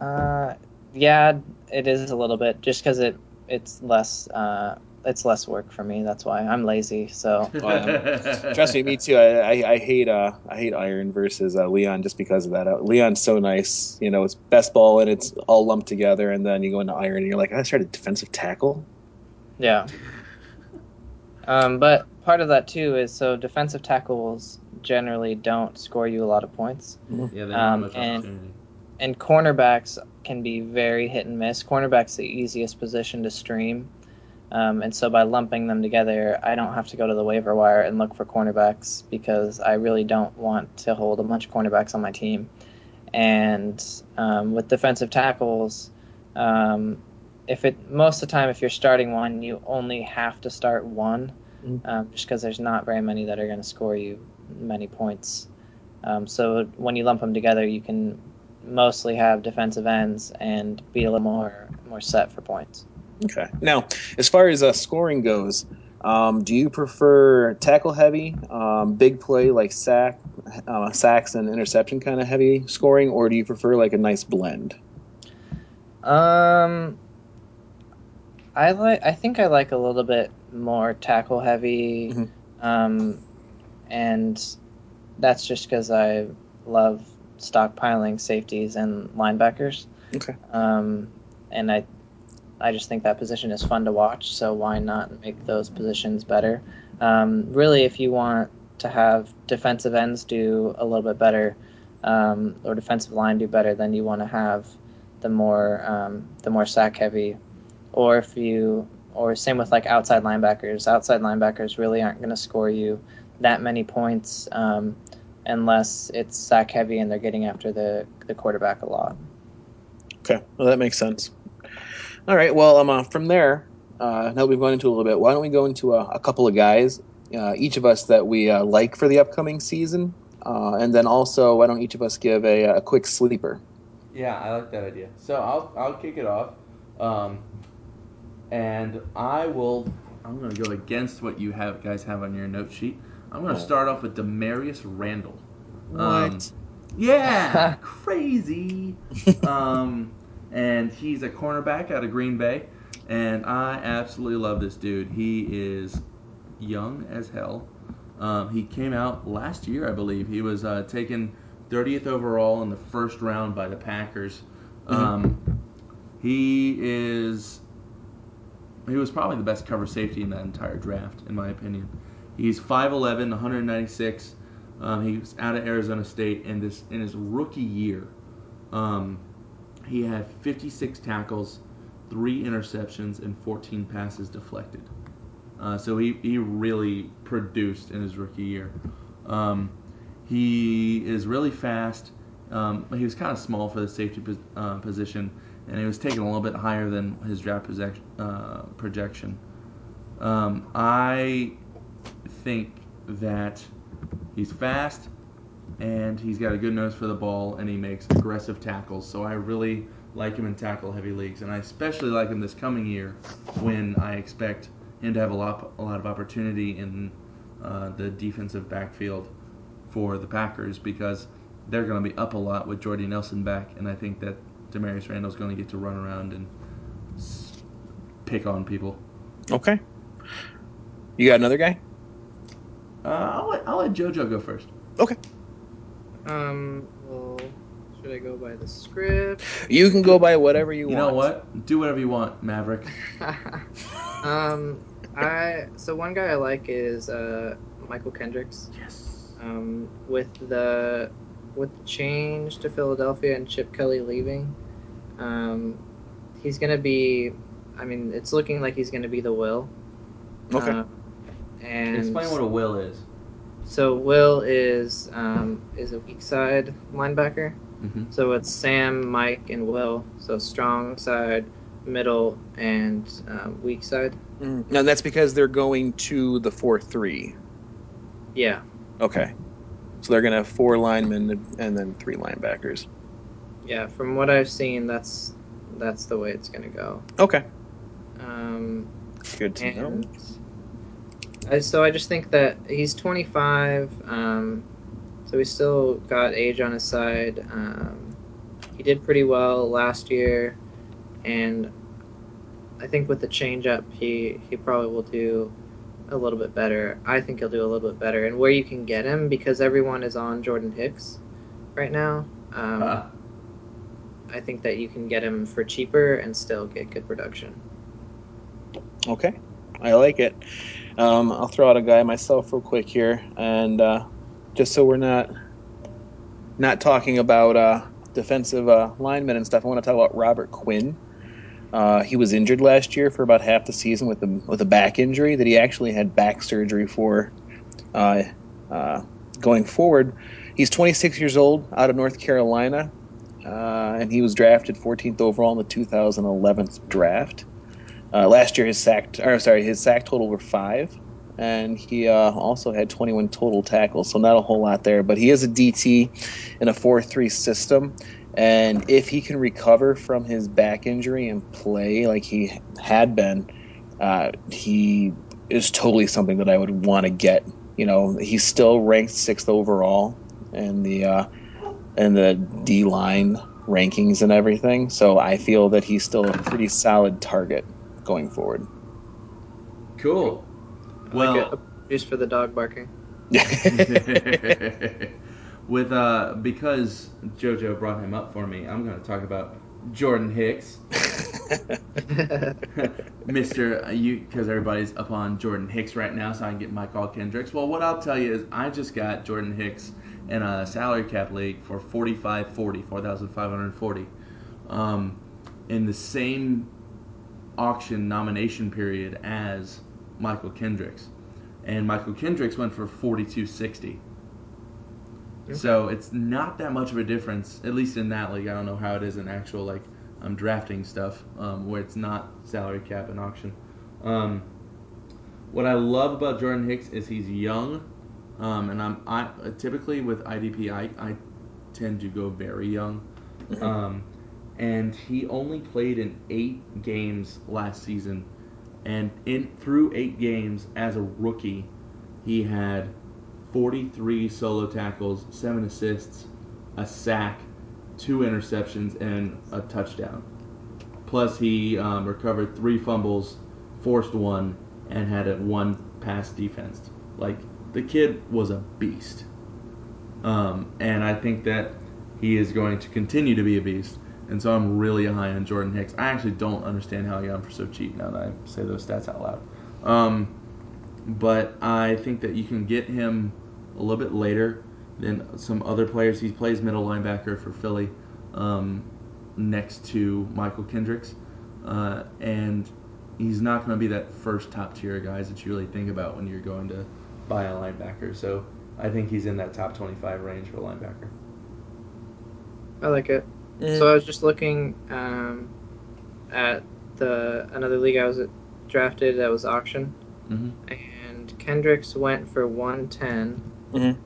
Speaker 4: uh, yeah, it is a little bit just because it it's less uh, it's less work for me. That's why I'm lazy. So [laughs]
Speaker 3: Trust me, me too. I, I, I hate uh I hate Iron versus uh, Leon just because of that. Uh, Leon's so nice, you know. It's best ball and it's all lumped together, and then you go into Iron and you're like, I started defensive tackle.
Speaker 4: Yeah. Um, but part of that too is so defensive tackles generally don't score you a lot of points,
Speaker 2: Yeah, they don't have
Speaker 4: Um,
Speaker 2: much
Speaker 4: and-
Speaker 2: opportunity.
Speaker 4: and cornerbacks can be very hit and miss. Cornerbacks the easiest position to stream, um, and so by lumping them together, I don't have to go to the waiver wire and look for cornerbacks because I really don't want to hold a bunch of cornerbacks on my team. And um, with defensive tackles, um, if it most of the time if you're starting one, you only have to start one,
Speaker 3: Mhm.
Speaker 4: um, just because there's not very many that are going to score you many points. Um, so when you lump them together, you can mostly have defensive ends and be a little more more set for points.
Speaker 3: Okay. Now, as far as uh, scoring goes, um, do you prefer tackle heavy, um, big play like sack, uh, sacks and interception kind of heavy scoring, or do you prefer like a nice blend?
Speaker 4: Um, I like. I think I like a little bit more tackle heavy,
Speaker 3: Mhm.
Speaker 4: um, and that's just because I love stockpiling safeties and linebackers.
Speaker 3: Okay.
Speaker 4: Um, and I, I just think that position is fun to watch. So why not make those positions better? Um, really, if you want to have defensive ends do a little bit better, um, or defensive line do better, then you want to have the more um, the more sack heavy, or if you or same with like outside linebackers. Outside linebackers really aren't going to score you that many points um, unless it's sack heavy and they're getting after the the quarterback a lot.
Speaker 3: Okay, well that makes sense. All right, well, um, uh, from there, uh, now that we've gone into a little bit, why don't we go into a, a couple of guys, uh, each of us that we uh, like for the upcoming season, uh, and then also why don't each of us give a, a quick sleeper?
Speaker 2: Yeah, I like that idea. So I'll I'll kick it off, um, and I will. I'm going to go against what you have guys have on your note sheet. I'm going to
Speaker 3: Oh.
Speaker 2: start off with Damarious Randall.
Speaker 3: What?
Speaker 2: Um, yeah, [laughs] crazy. [laughs] um, and he's a cornerback out of Green Bay, and I absolutely love this dude. He is young as hell. Um, he came out last year, I believe. He was uh, taken 30th overall in the first round by the Packers. Um, he is he was probably the best cover safety in that entire draft, in my opinion. He's 5'11", 196. Um, he was out of Arizona State, and this in his rookie year, um, he had 56 tackles, three interceptions, and 14 passes deflected. Uh, so he, he really produced in his rookie year. Um, he is really fast. Um, he was kind of small for the safety uh, position, and he was taken a little bit higher than his draft project, uh, projection. Um, I think that he's fast and he's got a good nose for the ball and he makes aggressive tackles. So I really like him in tackle heavy leagues, and I especially like him this coming year when I expect him to have a lot a lot of opportunity in uh, the defensive backfield for the Packers because they're going to be up a lot with Jordy Nelson back, and I think that Damarious Randall's going to get to run around and pick on people.
Speaker 3: Okay. You got another guy?
Speaker 2: Uh, I'll, let, I'll let JoJo go first.
Speaker 3: Okay.
Speaker 4: Um, well, should I go by the script?
Speaker 3: You can go by whatever you,
Speaker 2: You
Speaker 3: want.
Speaker 2: You know what? Do whatever you want, Maverick. [laughs]
Speaker 4: um, I so one guy I like is uh Mychal Kendricks.
Speaker 2: Yes.
Speaker 4: Um, with the with the change to Philadelphia and Chip Kelly leaving, um, he's gonna be. I mean, it's looking like he's gonna be the will.
Speaker 3: Okay.
Speaker 4: Uh, and
Speaker 2: Explain what a will is.
Speaker 4: so Will is um, is a weak side linebacker.
Speaker 2: Mm-hmm.
Speaker 4: So it's Sam, Mike, and Will. So strong side, middle, and um, weak side.
Speaker 3: Mm, And that's because they're going to the 4 3.
Speaker 4: Yeah.
Speaker 3: Okay. So they're going to have four linemen and then three linebackers.
Speaker 4: Yeah. From what I've seen, that's that's the way it's gonna go.
Speaker 3: Okay.
Speaker 4: Um,
Speaker 3: Good to know.
Speaker 4: And I, so I just think that he's 25. Um, so he's still got age on his side. Um, he did pretty well last year, and I think with the change up, he he probably will do a little bit better. I think he'll do a little bit better. And where you can get him, because everyone is on Jordan Hicks right now. Um,
Speaker 2: Uh,
Speaker 4: I think that you can get him for cheaper and still get good production.
Speaker 3: Okay. I like it. Um, I'll throw out a guy myself real quick here, and uh, just so we're not not talking about uh, defensive uh, linemen and stuff, I want to talk about Robert Quinn. Uh, he was injured last year for about half the season with a with a back injury that he actually had back surgery for. Uh, uh, going forward, he's 26 years old, out of North Carolina, uh, and he was drafted 14th overall in the 2011 draft. Uh, last year, his sack, or sorry, his sack total were five, and he uh, also had 21 total tackles, so not a whole lot there. But he is a DT in a 4-3 system, and if he can recover from his back injury and play like he had been, uh, he is totally something that I would want to get. You know, he's still ranked sixth overall in the uh, in the D line rankings and everything. So I feel that he's still a pretty solid target going forward.
Speaker 2: cool.
Speaker 4: I
Speaker 2: Well,
Speaker 4: like it. just for the dog barking. [laughs]
Speaker 2: with uh, because JoJo brought him up for me, I'm going to talk about Jordan Hicks, [laughs] [laughs] Mister. You because everybody's up on Jordan Hicks right now, so I can get my call Kendricks. Well, what I'll tell you is I just got Jordan Hicks in a salary cap league for 4540, 4,540, um, in the same auction nomination period as Mychal Kendricks, and Mychal Kendricks went for 4260. So it's not that much of a difference, at least in that league. I don't know how it is in actual like um, drafting stuff, um, where it's not salary cap and auction. Um, what I love about Jordan Hicks is he's young, um, and I'm I typically with IDP I, I tend to go very young, um, and he only played in eight games last season, and in through eight games as a rookie, he had 43 solo tackles, seven assists, a sack, two interceptions, and a touchdown. Plus, he um, recovered three fumbles, forced one, and had a one pass defense. Like the kid was a beast, um, and I think that he is going to continue to be a beast. And so I'm really high on Jordan Hicks. I actually don't understand how he got him for so cheap now that I say those stats out loud. Um, but I think that you can get him a little bit later than some other players. He plays middle linebacker for Philly um, next to Mychal Kendricks, uh, and he's not going to be that first top tier guys that you really think about when you're going to buy a linebacker. So I think he's in that top 25 range for a linebacker.
Speaker 4: I like it.
Speaker 3: Mm.
Speaker 4: So I was just looking um, at the another league I was drafted that was auction,
Speaker 2: Mm-hmm.
Speaker 4: and Kendricks went for 110,
Speaker 3: Mhm.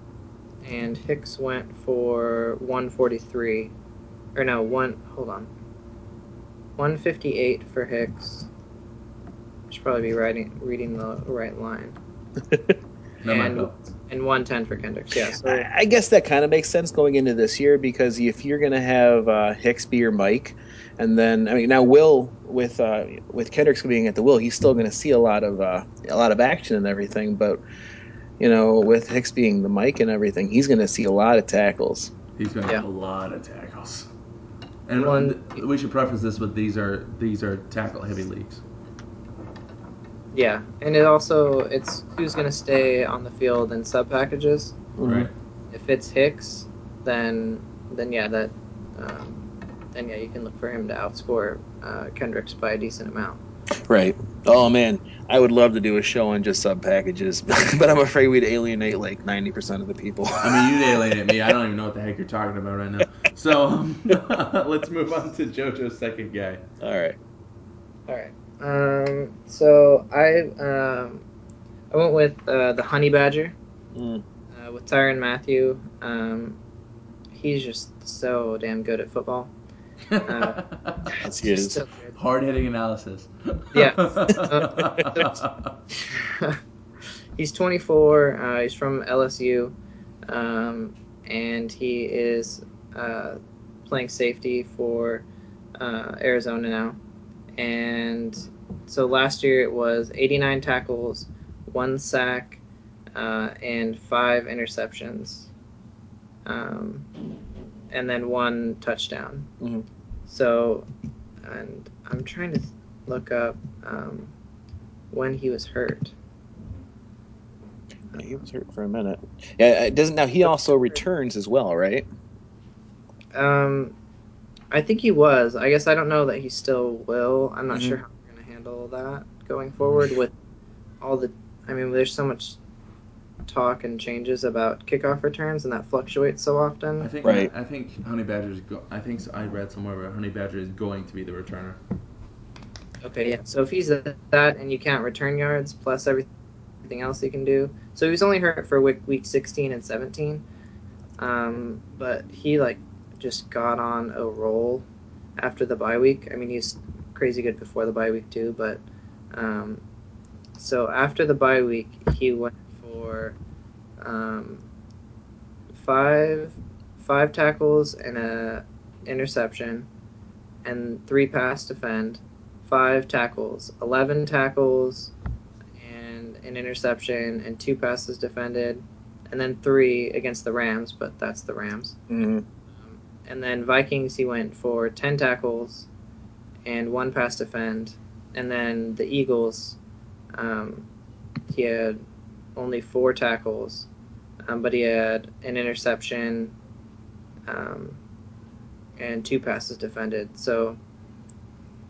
Speaker 4: and Hicks went for 143, or no one. Hold on. 158 for Hicks. Should probably be writing reading the right line. [laughs]
Speaker 2: no,
Speaker 4: And-. And 110 for Kendricks. Yeah. So
Speaker 3: I I guess that kind of makes sense going into this year because if you're going to have uh, Hicks be your Mike, and then I mean now Will with uh, with Kendricks being at the Will, he's still going to see a lot of uh, a lot of action and everything. But you know, with Hicks being the Mike and everything, he's going to see a lot of tackles.
Speaker 2: He's going to
Speaker 4: Yeah.
Speaker 2: have a lot of tackles. And
Speaker 4: One-
Speaker 2: we should preface this with these are these are tackle heavy leagues.
Speaker 4: Yeah, and it also it's who's going to stay on the field in sub packages.
Speaker 2: Right.
Speaker 4: If it's Hicks, then then yeah that um, then yeah you can look for him to outscore uh, Kendricks by a decent amount.
Speaker 3: Right. Oh man, I would love to do a show on just sub packages, [laughs] but I'm afraid we'd alienate like 90% of the people.
Speaker 2: I mean, you'd [laughs] alienate me. I don't even know what the heck you're talking about right now. So um, [laughs] let's move on to JoJo's second guy.
Speaker 3: All right.
Speaker 4: All right. Um, so I um, I went with uh, the Honey Badger
Speaker 3: Mm.
Speaker 4: uh, with Tyrann Mathieu. Um, he's just so damn good at football. Uh,
Speaker 3: Yes, he is.
Speaker 4: so good.
Speaker 2: Hard hitting analysis.
Speaker 4: Yeah. [laughs] [laughs] he's 24. Uh, he's from LSU, um, and he is uh, playing safety for uh, Arizona now. And so last year it was 89 tackles, one sack, uh, and five interceptions, um, and then one touchdown.
Speaker 3: Mhm.
Speaker 4: So, and I'm trying to look up um, when he was hurt.
Speaker 3: Yeah, he was hurt for a minute. Yeah, it doesn't now. He also returns as well, right?
Speaker 4: Um, I think he was. I guess I don't know that he still will. I'm not
Speaker 3: Mhm.
Speaker 4: sure how we're going to handle that going forward with all the. I mean, there's so much talk and changes about kickoff returns, and that fluctuates so often.
Speaker 2: I
Speaker 4: often.
Speaker 2: think
Speaker 3: Right.
Speaker 2: I think Honey Badger is. Go- I think I read somewhere where Honey Badger is going to be the returner.
Speaker 4: Okay, yeah. So if he's that and you count return yards plus everything else he can do, so he was only hurt for week week 16 and 17, um, but he like just got on a roll after the bye week. I mean, he's crazy good before the bye week too, but um, so after the bye week, he went for um, five five tackles and a interception, and three pass defend five tackles, 11 tackles, and an interception, and two passes defended, and then three against the Rams, but that's the Rams.
Speaker 3: Mm-hmm.
Speaker 4: And then Vikings, he went for 10 tackles and one pass defend. And then the Eagles, um, he had only four tackles, um, but he had an interception um, and two passes defended. So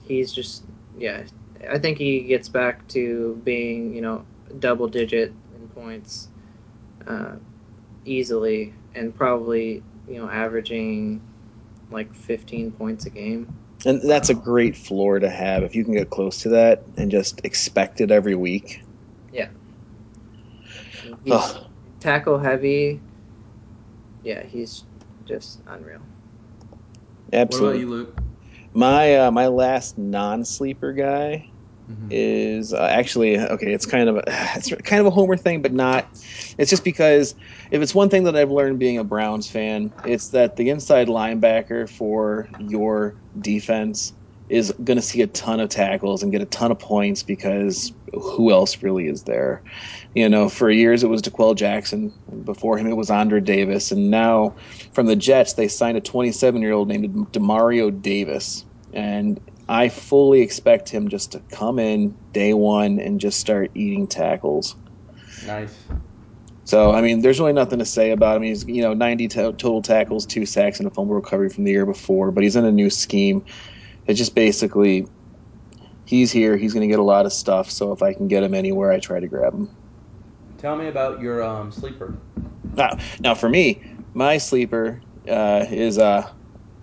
Speaker 4: he's just, yeah, I think he gets back to being, you know, double digit in points uh, easily and probably, you know, averaging like 15 points a game.
Speaker 3: And that's a great floor to have if you can get close to that and just expect it every week. Yeah.
Speaker 4: He's
Speaker 3: Ugh.
Speaker 4: tackle heavy. Yeah, he's just unreal.
Speaker 2: What about
Speaker 3: Absolutely.
Speaker 2: you, Luke?
Speaker 3: My uh, my last non-sleeper guy
Speaker 2: Mhm.
Speaker 3: is uh, actually okay. It's kind of a, [sighs] it's kind of a homer thing, but not. It's just because if it's one thing that I've learned being a Browns fan, it's that the inside linebacker for your defense is going to see a ton of tackles and get a ton of points because who else really is there? You know, for years it was D'Qwell Jackson. Before him it was Andra Davis, and now from the Jets they signed a 27 year old named Demario Davis, and I fully expect him just to come in day one and just start eating tackles.
Speaker 2: Nice.
Speaker 3: So I mean, there's really nothing to say about him. He's you know 90 t- total tackles, two sacks, and a fumble recovery from the year before. But he's in a new scheme. It's just basically he's here. He's going to get a lot of stuff. So if I can get him anywhere, I try to grab him.
Speaker 2: Tell me about your um, sleeper.
Speaker 3: Now, now for me, my sleeper uh, is uh,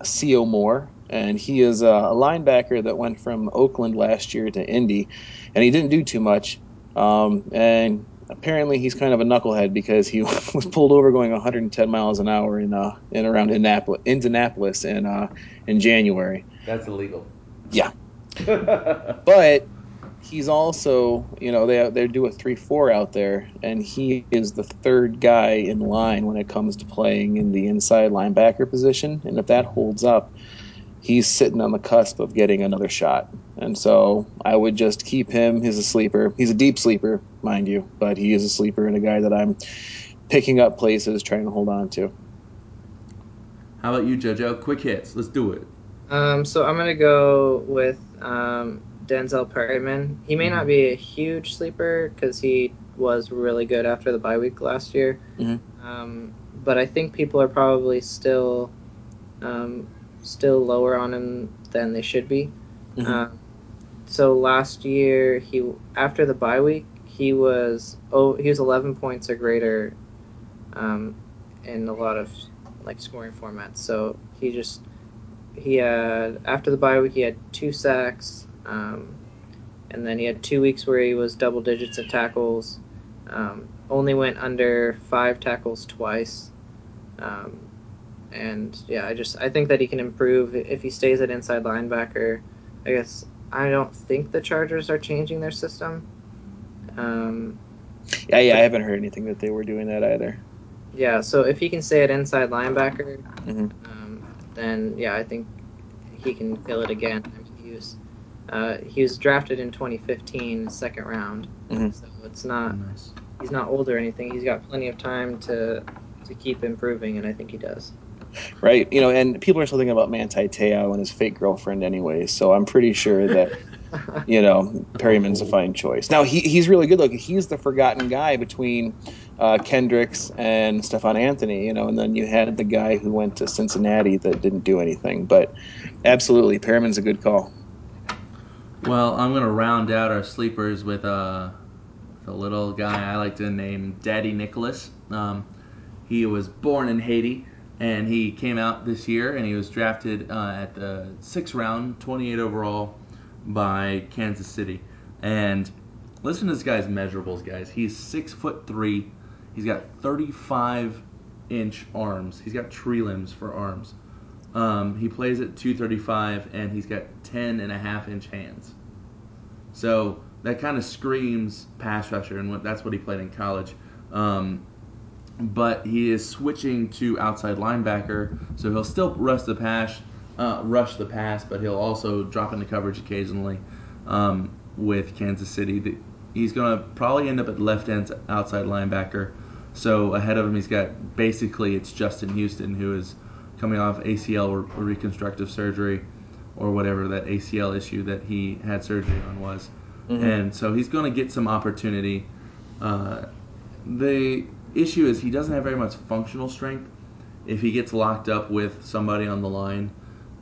Speaker 3: Sio Moore, and he is a linebacker that went from Oakland last year to Indy, and he didn't do too much. Um, and apparently, he's kind of a knucklehead because he [laughs] was pulled over going 110 miles an hour in uh, in around Indianapolis, Indianapolis in uh, in January.
Speaker 2: That's illegal.
Speaker 3: Yeah, [laughs] but he's also, you know, they they do a three four out there, and he is the third guy in line when it comes to playing in the inside linebacker position. And if that holds up, he's sitting on the cusp of getting another shot. And so I would just keep him. He's a sleeper. He's a deep sleeper, mind you, but he is a sleeper and a guy that I'm picking up places, trying to hold on to.
Speaker 2: How about you, JoJo? Quick hits. Let's do it.
Speaker 4: Um, so I'm gonna go with um, Denzel Perryman. He may not be a huge sleeper because he was really good after the bye week last year.
Speaker 3: Mhm.
Speaker 4: Um, but I think people are probably still um, still lower on him than they should be.
Speaker 3: Mhm.
Speaker 4: Um, so last year, he after the bye week, he was oh he was 11 points or greater um, in a lot of like scoring formats. So he just he had after the bye week he had two sacks, um, and then he had two weeks where he was double digits in tackles. Um, only went under five tackles twice, um, and yeah, I just I think that he can improve if he stays at inside linebacker. I guess I don't think the Chargers are changing their system. Um,
Speaker 3: Yeah, yeah, I haven't heard anything that they were doing that either.
Speaker 4: yeah, so if he can stay at inside linebacker,
Speaker 3: Mhm.
Speaker 4: um, then yeah, I think he can fill it again. I mean, he was uh, he was drafted in 2015, second round,
Speaker 3: Mhm.
Speaker 4: so it's not
Speaker 2: nice.
Speaker 4: he's not old or anything. He's got plenty of time to to keep improving, and I think he does.
Speaker 3: Right, you know, and people are still thinking about Manti Te'o and his fake girlfriend anyway. So I'm pretty sure that [laughs] you know Perryman's a fine choice. Now he he's really good looking. He's the forgotten guy between uh, Kendricks and Stephone Anthony. You know, and then you had the guy who went to Cincinnati that didn't do anything. But absolutely, Perryman's a good call.
Speaker 2: Well, I'm gonna round out our sleepers with uh, the little guy I like to name Dadi Nicolas. Um, he was born in Haiti, and he came out this year, and he was drafted uh, at the sixth round, 28 overall, by Kansas City. And listen to this guy's measurables, guys. He's six foot three. He's got 35 inch arms. He's got tree limbs for arms. Um, he plays at 235 and he's got 10 and a half inch hands. So that kind of screams pass rusher, and that's what he played in college. Um, but he is switching to outside linebacker, so he'll still rush the pass, uh, rush the pass, but he'll also drop into coverage occasionally um, with Kansas City. He's going to probably end up at left end outside linebacker. So ahead of him, he's got basically it's Justin Houston, who is coming off ACL or reconstructive surgery or whatever that ACL issue that he had surgery on was. And so he's going to get some opportunity. Uh, the issue is he doesn't have very much functional strength. If he gets locked up with somebody on the line,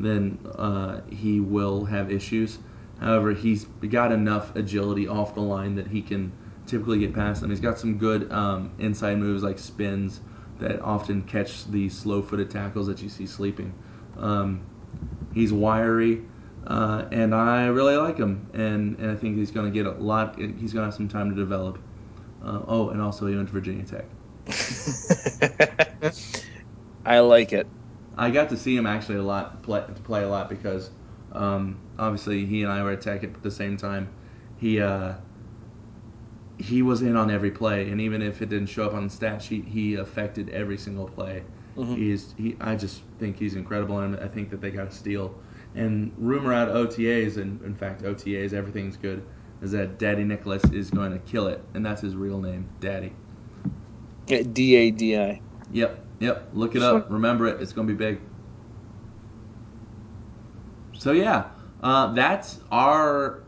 Speaker 2: then uh, he will have issues. However, he's got enough agility off the line that he can typically get past them. He's got some good um, inside moves like spins that often catch the slow-footed tackles that you see sleeping. Um, he's wiry, uh, and I really like him, and, and I think he's going to get a lot. He's going to have some time to develop. Uh, oh, and also he went to Virginia Tech. [laughs]
Speaker 3: I like it.
Speaker 2: I got to see him actually a lot play, play a lot because um, obviously he and I were at Tech at the same time. He uh, he was in on every play, and even if it didn't show up on the stat sheet, he affected every single play.
Speaker 3: Mhm.
Speaker 2: He's he. I just think he's incredible, and I think that they got a steal And rumor out OTAs, and in fact OTAs, everything's good, is that Dadi Nicolas is going to kill it, and that's his real name, Daddy.
Speaker 3: D A D I.
Speaker 2: Yep, yep. Look it up. Remember it. It's going to be big. So yeah, uh, that's our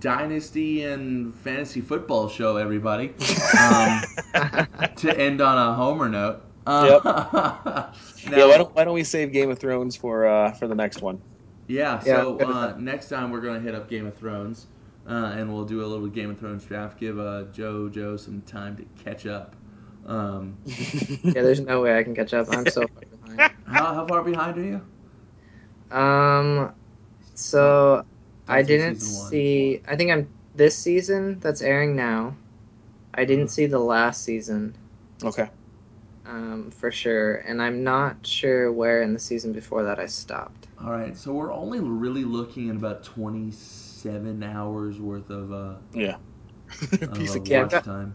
Speaker 2: dynasty and fantasy football show, everybody. Um, [laughs] to end on a homer note. Uh, [laughs]
Speaker 3: yeah, why don't, why don't we save Game of Thrones for uh, for the next one?
Speaker 2: Yeah,
Speaker 4: Yeah,
Speaker 2: so
Speaker 4: good
Speaker 2: uh, next time we're gonna hit up Game of Thrones, uh, and we'll do a little Game of Thrones draft. Give uh, JoJo some time to catch up. Um, [laughs]
Speaker 4: Yeah, there's no way I can catch up. I'm so far behind. [laughs]
Speaker 2: how, how far behind are you?
Speaker 4: Um, so I didn't
Speaker 2: season one.
Speaker 4: see. I think I'm this season that's airing now. I didn't see the last season,
Speaker 3: Okay.
Speaker 4: um, for sure, and I'm not sure where in the season before that I stopped.
Speaker 2: All right, so we're only really looking at about twenty-seven hours worth of uh,
Speaker 3: Yeah.
Speaker 2: of, [laughs]
Speaker 3: Piece
Speaker 2: uh,
Speaker 3: of
Speaker 4: Yeah,
Speaker 2: watch time.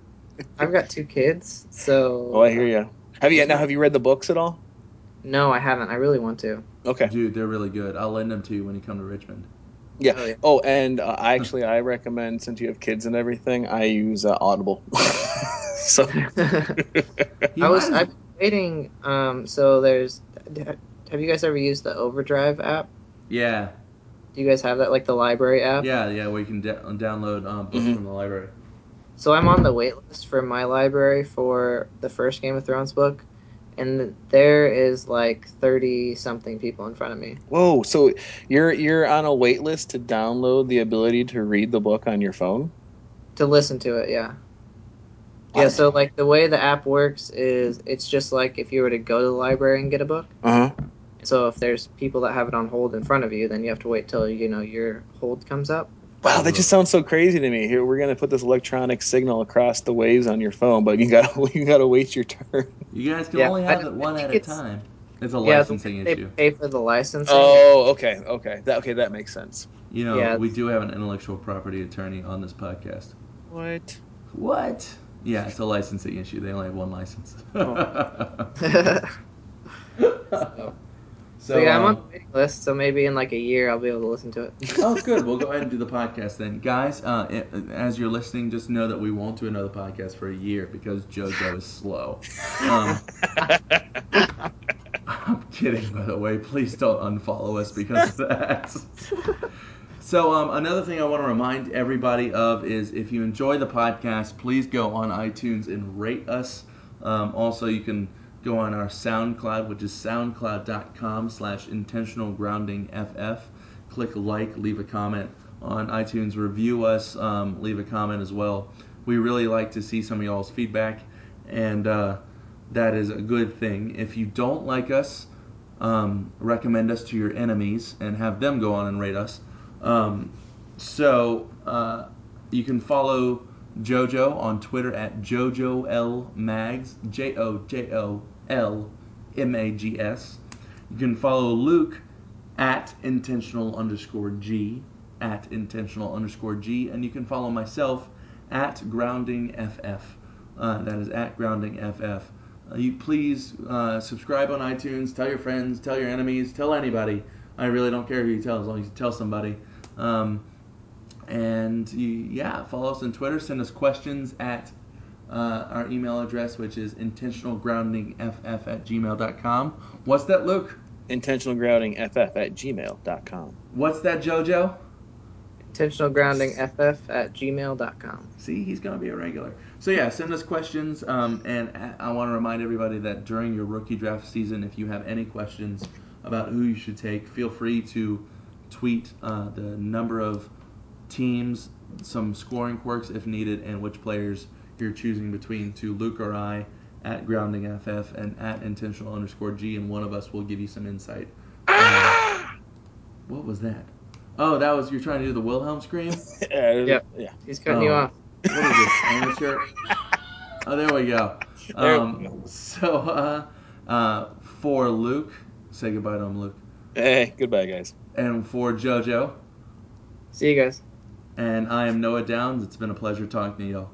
Speaker 4: I've got two kids, so
Speaker 3: Oh, I hear you. Have you now? Have you read the books at all?
Speaker 4: no, I haven't. I really want to.
Speaker 3: Okay.
Speaker 2: Dude, they're really good. I'll lend them to you when you come to Richmond.
Speaker 3: Yeah.
Speaker 4: Oh, yeah.
Speaker 3: Oh, and uh, I actually I recommend since you have kids and everything, I use uh, Audible. [laughs] so [laughs]
Speaker 4: I was I've been waiting. Um, so there's. Have you guys ever used the Overdrive app?
Speaker 2: yeah,
Speaker 4: Do you guys have that, like the library app?
Speaker 2: yeah, yeah. Where you can da- download um, books
Speaker 3: Mhm.
Speaker 2: from the library.
Speaker 4: So I'm on the wait list for my library for the first Game of Thrones book, and there is like thirty something people in front of me.
Speaker 3: whoa, so you're you're on a wait list to download the ability to read the book on your phone?
Speaker 4: To listen to it, yeah. Yeah, so like the way the app works is it's just like if you were to go to the library and get a book.
Speaker 3: Uh huh.
Speaker 4: So if there's people that have it on hold in front of you, then you have to wait till you know your hold comes up.
Speaker 3: Wow, that just sounds so crazy to me. Here, we're gonna put this electronic signal across the waves on your phone, but you gotta [laughs] you gotta wait your turn.
Speaker 2: You guys can
Speaker 4: Yeah,
Speaker 2: only
Speaker 4: I-
Speaker 2: have it one at a time. It's a
Speaker 4: yeah,
Speaker 2: licensing
Speaker 4: they
Speaker 2: issue.
Speaker 4: pay for the licensing.
Speaker 3: Oh, okay, okay, that okay, that makes sense.
Speaker 2: You know,
Speaker 4: Yeah,
Speaker 2: we do have an intellectual property attorney on this podcast.
Speaker 3: What?
Speaker 2: What? Yeah, it's a licensing issue. They only have one license. Oh. [laughs] [laughs]
Speaker 4: so,
Speaker 2: so,
Speaker 4: yeah, I'm on
Speaker 2: um,
Speaker 4: the waiting list, so maybe in like a year I'll be able to listen to it.
Speaker 2: oh, [laughs] good. We'll go ahead and do the podcast then, guys. Uh, as you're listening, just know that we won't do another podcast for a year because JoJo is slow. Um, [laughs] I'm kidding, by the way. Please don't unfollow us because of that. So, um, another thing I want to remind everybody of is if you enjoy the podcast, please go on iTunes and rate us. Um, also, you can go on our SoundCloud, which is soundcloud.com slash intentional grounding FF. Click like, leave a comment on iTunes, review us, um, leave a comment as well. We really like to see some of y'all's feedback, and uh, that is a good thing. If you don't like us, um, recommend us to your enemies and have them go on and rate us. Um, so uh, you can follow JoJo on Twitter at JoJo L Mags, J O J O L M A G S. You can follow Luke at intentional underscore G, at intentional underscore G, and you can follow myself at grounding FF. Uh, that is at grounding FF. Uh, you please uh, subscribe on iTunes. Tell your friends. Tell your enemies. Tell anybody. I really don't care who you tell, as long as you tell somebody. Um, and you, yeah, follow us on Twitter. Send us questions at uh, our email address, which is intentionalgroundingff at gmail.com. What's that, Luke?
Speaker 3: Intentional grounding ff at gmail.com.
Speaker 2: What's that, JoJo?
Speaker 4: Intentional grounding ff at gmail.com.
Speaker 2: See, he's going to be a regular. So, yeah, send us questions. Um, and I- I want to remind everybody that during your rookie draft season, if you have any questions about who you should take, feel free to tweet uh, the number of teams, some scoring quirks if needed, and which players you're choosing between to Luke or I at grounding ff and at intentional underscore g, and one of us will give you some insight. Um, what was that? Oh, that was you're trying to do the Wilhelm scream. [laughs]
Speaker 3: yep. Yeah.
Speaker 4: He's cutting you
Speaker 2: Oh.
Speaker 4: off.
Speaker 2: What is this amateur? [laughs] Oh, there we go.
Speaker 3: There we
Speaker 2: Um, so uh, uh, for Luke, say goodbye to him, Luke,
Speaker 3: Hey, goodbye, guys.
Speaker 2: and for JoJo,
Speaker 4: See you guys.
Speaker 2: and I am Noah Downs. It's been a pleasure talking to y'all.